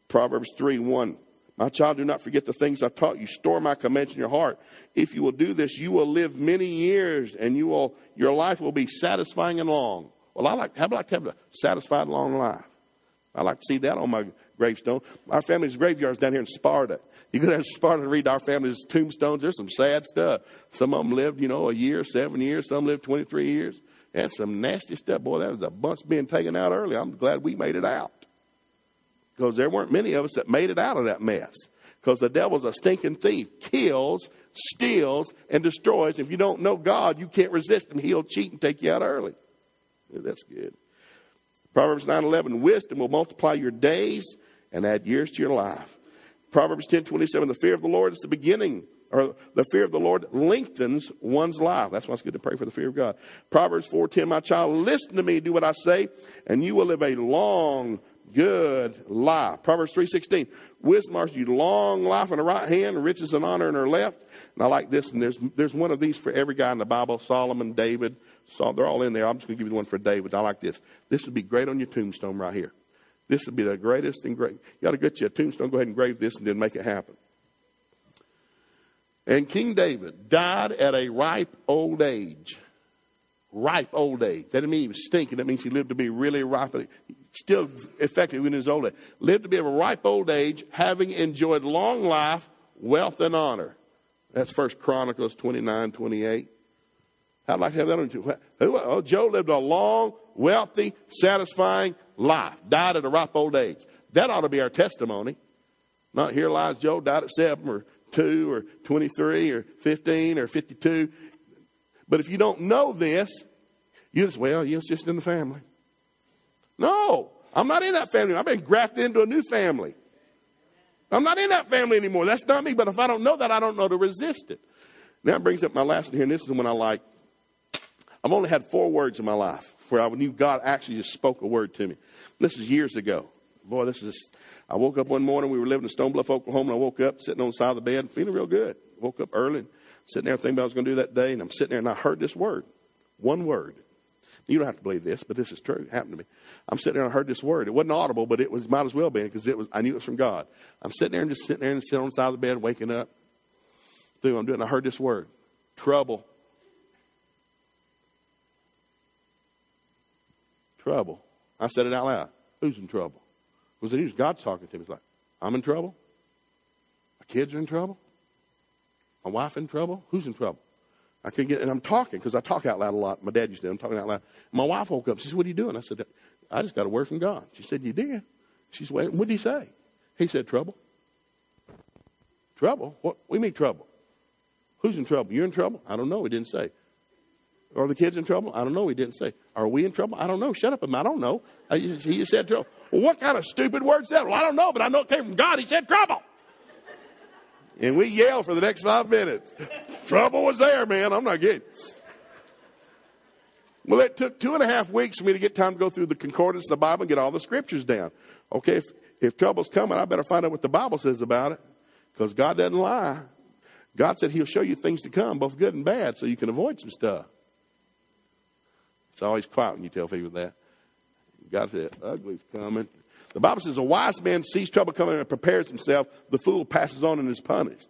[SPEAKER 2] Proverbs 3 1. My child, do not forget the things I've taught you. Store my commands in your heart. If you will do this, you will live many years and you will, your life will be satisfying and long. Well, I like, about like to have a satisfied long life? I like to see that on my gravestone. Our family's graveyard's down here in Sparta. You go down to Sparta and read our family's tombstones. There's some sad stuff. Some of them lived, you know, a year, seven years. Some lived 23 years. That's some nasty stuff. Boy, that was a bunch being taken out early. I'm glad we made it out. Because there weren't many of us that made it out of that mess. Because the devil's a stinking thief. Kills, steals, and destroys. If you don't know God, you can't resist him. He'll cheat and take you out early. That's good. Proverbs 9:11 wisdom will multiply your days and add years to your life. Proverbs 10:27 the fear of the Lord is the beginning or the fear of the Lord lengthens one's life. That's why it's good to pray for the fear of God. Proverbs 4:10 my child listen to me do what I say and you will live a long good life. Proverbs 3:16 wisdom offers you long life in the right hand, riches and honor in her left. And I like this and there's there's one of these for every guy in the Bible, Solomon, David, so they're all in there. I'm just going to give you the one for David. I like this. This would be great on your tombstone right here. This would be the greatest and great. You got to get you a tombstone. Go ahead and grave this and then make it happen. And King David died at a ripe old age. Ripe old age. That doesn't mean he was stinking. That means he lived to be really ripe. Still effective in his old age. Lived to be of a ripe old age, having enjoyed long life, wealth, and honor. That's First Chronicles 29, 28. I'd like to have that on you. Oh, Joe lived a long, wealthy, satisfying life. Died at a ripe old age. That ought to be our testimony. Not here lies Joe, died at seven or two or 23 or 15 or 52. But if you don't know this, you just, well, it's just in the family. No, I'm not in that family. I've been grafted into a new family. I'm not in that family anymore. That's not me. But if I don't know that, I don't know to resist it. It brings up my last here, and this is the one I like. I've only had four words in my life where I knew God actually just spoke a word to me. This is years ago. Boy, this is. I woke up one morning. We were living in Stone Bluff, Oklahoma. And I woke up sitting on the side of the bed, feeling real good. Woke up early, sitting there thinking about what I was going to do that day. And I'm sitting there, and I heard this word, one word. You don't have to believe this, but this is true. It happened to me. I'm sitting there and I heard this word. It wasn't audible, but it was might as well be because it was. I knew it was from God. I'm sitting there and just sitting there and sitting on the side of the bed, waking up. What I'm doing. I heard this word, trouble. Trouble. I said it out loud. Who's in trouble? Because then he was God's talking to him? He's like, I'm in trouble. My kids are in trouble. My wife in trouble. Who's in trouble? I couldn't get, and I'm talking because I talk out loud a lot. My dad used to. I'm talking out loud. My wife woke up. She said, "What are you doing?" I said, "I just got a word from God." She said, "You did?" She said, "What did he say?" He said, "Trouble." Trouble? What? We mean trouble. Who's in trouble? You're in trouble? I don't know. He didn't say. Are the kids in trouble? I don't know. He didn't say. Are we in trouble? I don't know. Shut up. I don't know. Uh, he just said trouble. Well, what kind of stupid words that? Well, I don't know, but I know it came from God. He said trouble. And we yelled for the next five minutes. trouble was there, man. I'm not kidding. Well, it took two and a half weeks for me to get time to go through the concordance of the Bible and get all the scriptures down. Okay, if, if trouble's coming, I better find out what the Bible says about it because God doesn't lie. God said He'll show you things to come, both good and bad, so you can avoid some stuff. It's always quiet when you tell people that. God said, ugly's coming. The Bible says a wise man sees trouble coming and prepares himself. The fool passes on and is punished.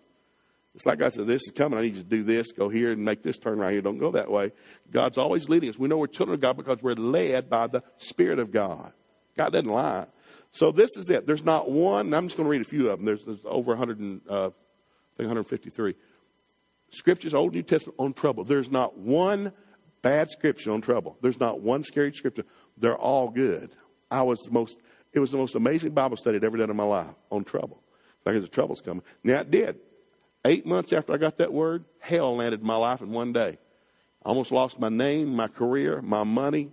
[SPEAKER 2] It's like I said, this is coming. I need you to do this, go here and make this turn right here. Don't go that way. God's always leading us. We know we're children of God because we're led by the Spirit of God. God doesn't lie. So this is it. There's not one, I'm just going to read a few of them. There's, there's over 100 and, uh, I think 153 scriptures, Old New Testament, on trouble. There's not one bad scripture on trouble. There's not one scary scripture. They're all good. I was the most, it was the most amazing Bible study I'd ever done in my life on trouble. Because the trouble's coming. Now it did. Eight months after I got that word, hell landed in my life in one day. I almost lost my name, my career, my money,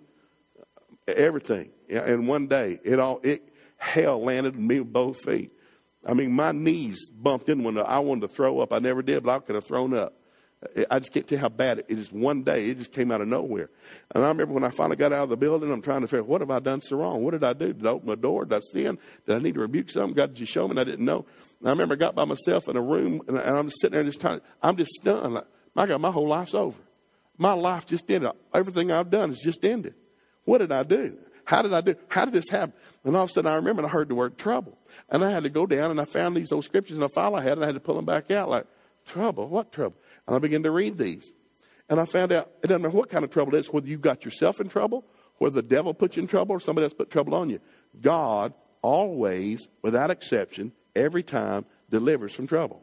[SPEAKER 2] everything. In one day, it all it hell landed me with both feet. I mean, my knees bumped in when I wanted to throw up. I never did, but I could have thrown up. I just can't tell you how bad it is. One day, it just came out of nowhere. And I remember when I finally got out of the building, I'm trying to figure, what have I done so wrong? What did I do? Did I open the door? Did I sin? Did I need to rebuke something? God, did you show me? And I didn't know. And I remember I got by myself in a room, and, I'm just sitting there just trying. I'm just stunned. Like, my God, my whole life's over. My life just ended. Everything I've done has just ended. What did I do? How did I do? How did this happen? And all of a sudden, I remember and I heard the word trouble. And I had to go down and I found these old scriptures in a file I had, and I had to pull them back out like, trouble? What trouble? And I began to read these. And I found out it doesn't matter what kind of trouble it is, whether you got yourself in trouble, whether the devil put you in trouble, or somebody else put trouble on you. God always, without exception, every time delivers from trouble.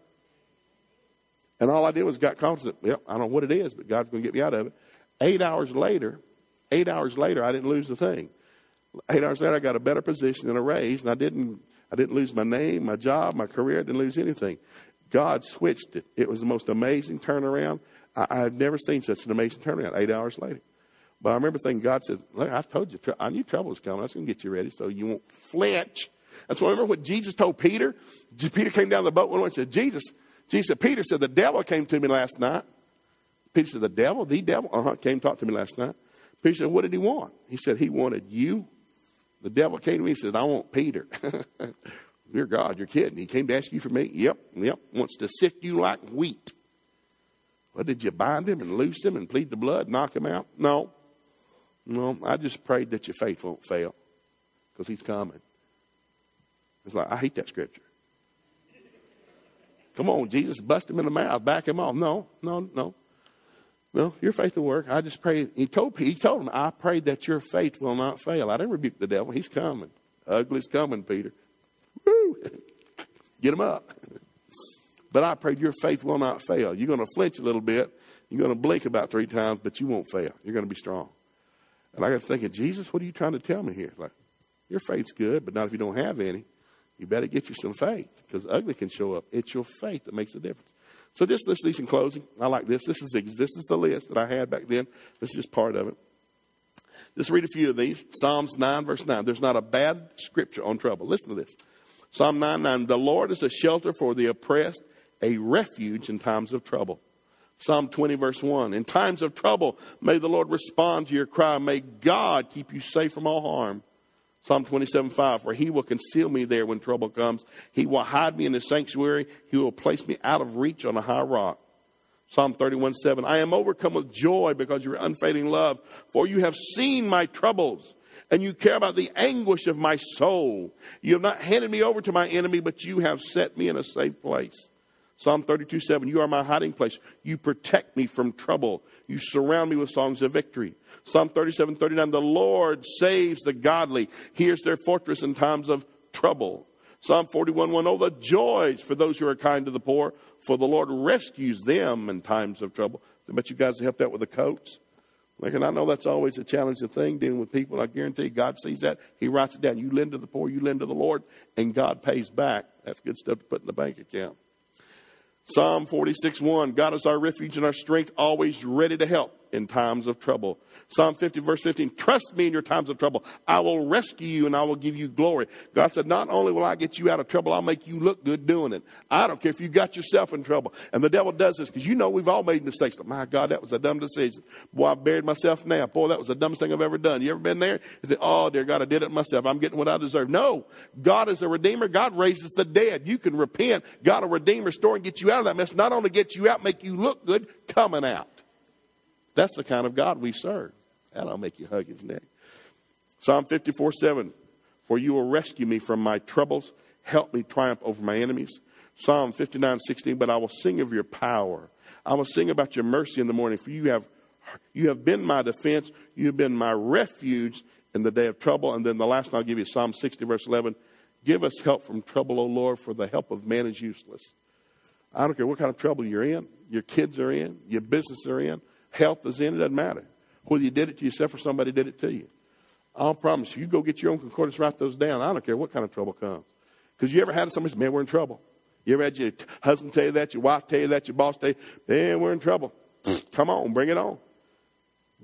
[SPEAKER 2] And all I did was got confident. Well, I don't know what it is, but God's going to get me out of it. Eight hours later, eight hours later, I didn't lose a thing. Eight hours later, I got a better position and a raise, and I didn't. I didn't lose my name, my job, my career. I didn't lose anything. God switched it. It was the most amazing turnaround. I, I've never seen such an amazing turnaround. Eight hours later, but I remember thinking, God said, "Look, I told you, I knew trouble was coming. I was going to get you ready, so you won't flinch." That's I remember what Jesus told Peter. Peter came down the boat one and said, "Jesus." Jesus said, "Peter said the devil came to me last night." Peter said, "The devil, the devil, uh huh, came talk to me last night." Peter said, What did he want? He said, He wanted you. The devil came to me and said, I want Peter. Dear God, you're kidding. He came to ask you for me? Yep, yep. Wants to sift you like wheat. Well, did you bind him and loose him and plead the blood, knock him out? No. No, I just prayed that your faith won't fail because he's coming. It's like, I hate that scripture. Come on, Jesus, bust him in the mouth, back him off. No, no, no. Well, your faith will work. I just pray. He told, he told him, I pray that your faith will not fail. I didn't rebuke the devil. He's coming. Ugly's coming, Peter. Woo! Get them up. But I prayed your faith will not fail. You're going to flinch a little bit. You're going to blink about three times, but you won't fail. You're going to be strong. And I got to thinking, Jesus, what are you trying to tell me here? Like, your faith's good, but not if you don't have any. You better get you some faith because ugly can show up. It's your faith that makes a difference. So just listen to these in closing. I like this. This is this is the list that I had back then. This is just part of it. Just read a few of these. Psalms 9, verse 9. There's not a bad scripture on trouble. Listen to this. Psalm 9, 9. The Lord is a shelter for the oppressed, a refuge in times of trouble. Psalm 20, verse 1. In times of trouble, may the Lord respond to your cry. May God keep you safe from all harm. Psalm 27, 5, for he will conceal me there when trouble comes. He will hide me in his sanctuary. He will place me out of reach on a high rock. Psalm 31, 7, I am overcome with joy because of your unfading love, for you have seen my troubles and you care about the anguish of my soul. You have not handed me over to my enemy, but you have set me in a safe place. Psalm 32, 7, you are my hiding place. You protect me from trouble. You surround me with songs of victory. Psalm 37, 39, the Lord saves the godly. He is their fortress in times of trouble. Psalm 41, 1, oh, the joys for those who are kind to the poor, for the Lord rescues them in times of trouble. But you guys helped out with the coats. Like, and I know that's always a challenging thing dealing with people. I guarantee God sees that. He writes it down. You lend to the poor, you lend to the Lord, and God pays back. That's good stuff to put in the bank account. Psalm 46 1 God is our refuge and our strength, always ready to help in times of trouble. Psalm 50, verse 15, trust me in your times of trouble. I will rescue you and I will give you glory. God said, not only will I get you out of trouble, I'll make you look good doing it. I don't care if you got yourself in trouble. And the devil does this because you know we've all made mistakes. My God, that was a dumb decision. Boy, I buried myself now. Boy, that was the dumbest thing I've ever done. You ever been there? You oh, dear God, I did it myself. I'm getting what I deserve. No, God is a redeemer. God raises the dead. You can repent. God will redeem, restore, and get you out of that mess. Not only get you out, make you look good coming out. That's the kind of God we serve. That'll make you hug his neck. Psalm 54 7. For you will rescue me from my troubles, help me triumph over my enemies. Psalm 59 16. But I will sing of your power. I will sing about your mercy in the morning, for you have, you have been my defense. You have been my refuge in the day of trouble. And then the last one I'll give you Psalm 60, verse 11. Give us help from trouble, O Lord, for the help of man is useless. I don't care what kind of trouble you're in, your kids are in, your business are in, health is in, it doesn't matter. Whether you did it to yourself or somebody did it to you. I'll promise you, you go get your own concordance, write those down. I don't care what kind of trouble comes. Because you ever had somebody say, man, we're in trouble. You ever had your husband tell you that, your wife tell you that, your boss tell you, man, we're in trouble. Come on, bring it on.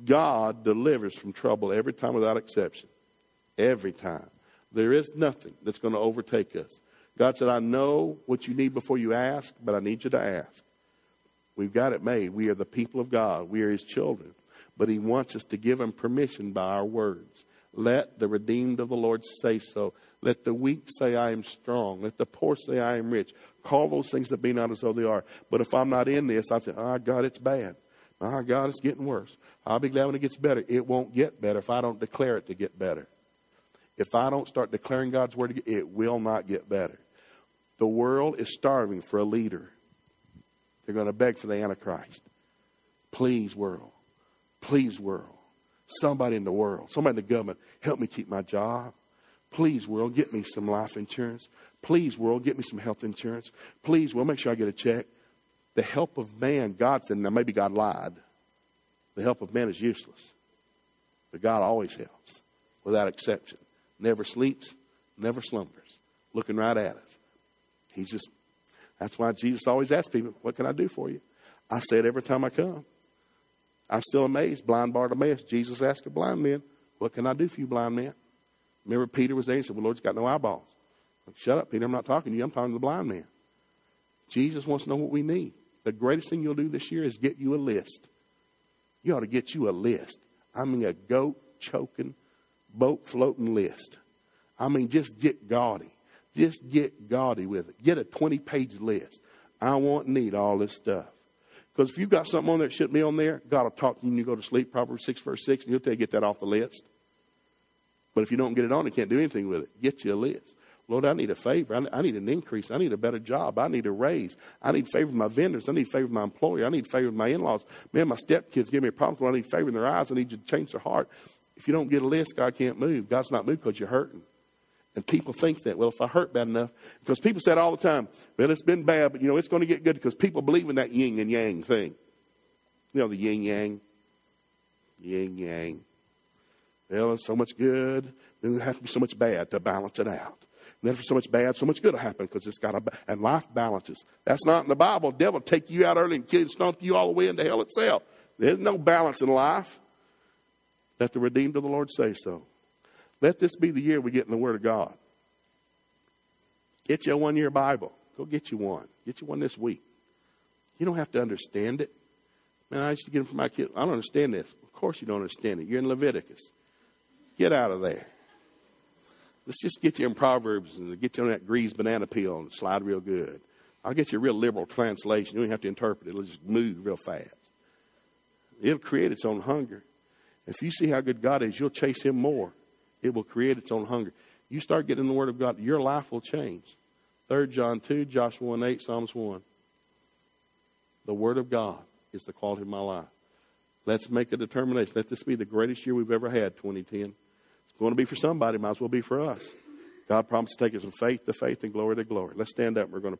[SPEAKER 2] God delivers from trouble every time without exception. Every time. There is nothing that's going to overtake us. God said, I know what you need before you ask, but I need you to ask. We've got it made. We are the people of God. We are his children but he wants us to give him permission by our words. Let the redeemed of the Lord say so. Let the weak say, I am strong. Let the poor say, I am rich. Call those things that be not as though they are. But if I'm not in this, I say, oh, God, it's bad. Oh, God, it's getting worse. I'll be glad when it gets better. It won't get better if I don't declare it to get better. If I don't start declaring God's word, it will not get better. The world is starving for a leader. They're going to beg for the Antichrist. Please, world. Please, world. Somebody in the world, somebody in the government, help me keep my job. Please, world, get me some life insurance. Please, world, get me some health insurance. Please, world, make sure I get a check. The help of man, God said, now maybe God lied. The help of man is useless. But God always helps, without exception. Never sleeps, never slumbers, looking right at us. He's just, that's why Jesus always asks people, What can I do for you? I say it every time I come. I'm still amazed. Blind Bartimaeus, Jesus asked a blind man, What can I do for you, blind man? Remember, Peter was there and said, Well, Lord, you got no eyeballs. Like, Shut up, Peter. I'm not talking to you. I'm talking to the blind man. Jesus wants to know what we need. The greatest thing you'll do this year is get you a list. You ought to get you a list. I mean, a goat choking, boat floating list. I mean, just get gaudy. Just get gaudy with it. Get a 20 page list. I want need all this stuff. Because if you've got something on there that shouldn't be on there, God will talk to you when you go to sleep, Proverbs 6, verse 6, and he'll tell you get that off the list. But if you don't get it on, you can't do anything with it. Get you a list. Lord, I need a favor. I need an increase. I need a better job. I need a raise. I need favor with my vendors. I need favor with my employer. I need favor with my in laws. Man, my stepkids give me a problem. I need favor in their eyes. I need you to change their heart. If you don't get a list, God can't move. God's not moved because you're hurting. And people think that, well, if I hurt bad enough, because people said all the time, well, it's been bad, but you know, it's going to get good because people believe in that yin and yang thing. You know, the yin yang. Yin yang. Well, it's so much good, then there has to be so much bad to balance it out. And then for so much bad, so much good will happen because it's got a, and life balances. That's not in the Bible. The devil take you out early and kill and stomp you all the way into hell itself. There's no balance in life. Let the redeemed of the Lord say so. Let this be the year we get in the Word of God. Get you a one year Bible. Go get you one. Get you one this week. You don't have to understand it. Man, I used to get them for my kids. I don't understand this. Of course you don't understand it. You're in Leviticus. Get out of there. Let's just get you in Proverbs and get you on that greased banana peel and slide real good. I'll get you a real liberal translation. You don't have to interpret it. It'll just move real fast. It'll create its own hunger. If you see how good God is, you'll chase Him more. It will create its own hunger. You start getting the Word of God, your life will change. 3 John 2, Joshua 1 8, Psalms 1. The Word of God is the quality of my life. Let's make a determination. Let this be the greatest year we've ever had, 2010. It's going to be for somebody, might as well be for us. God promised to take us from faith to faith and glory to glory. Let's stand up. We're going to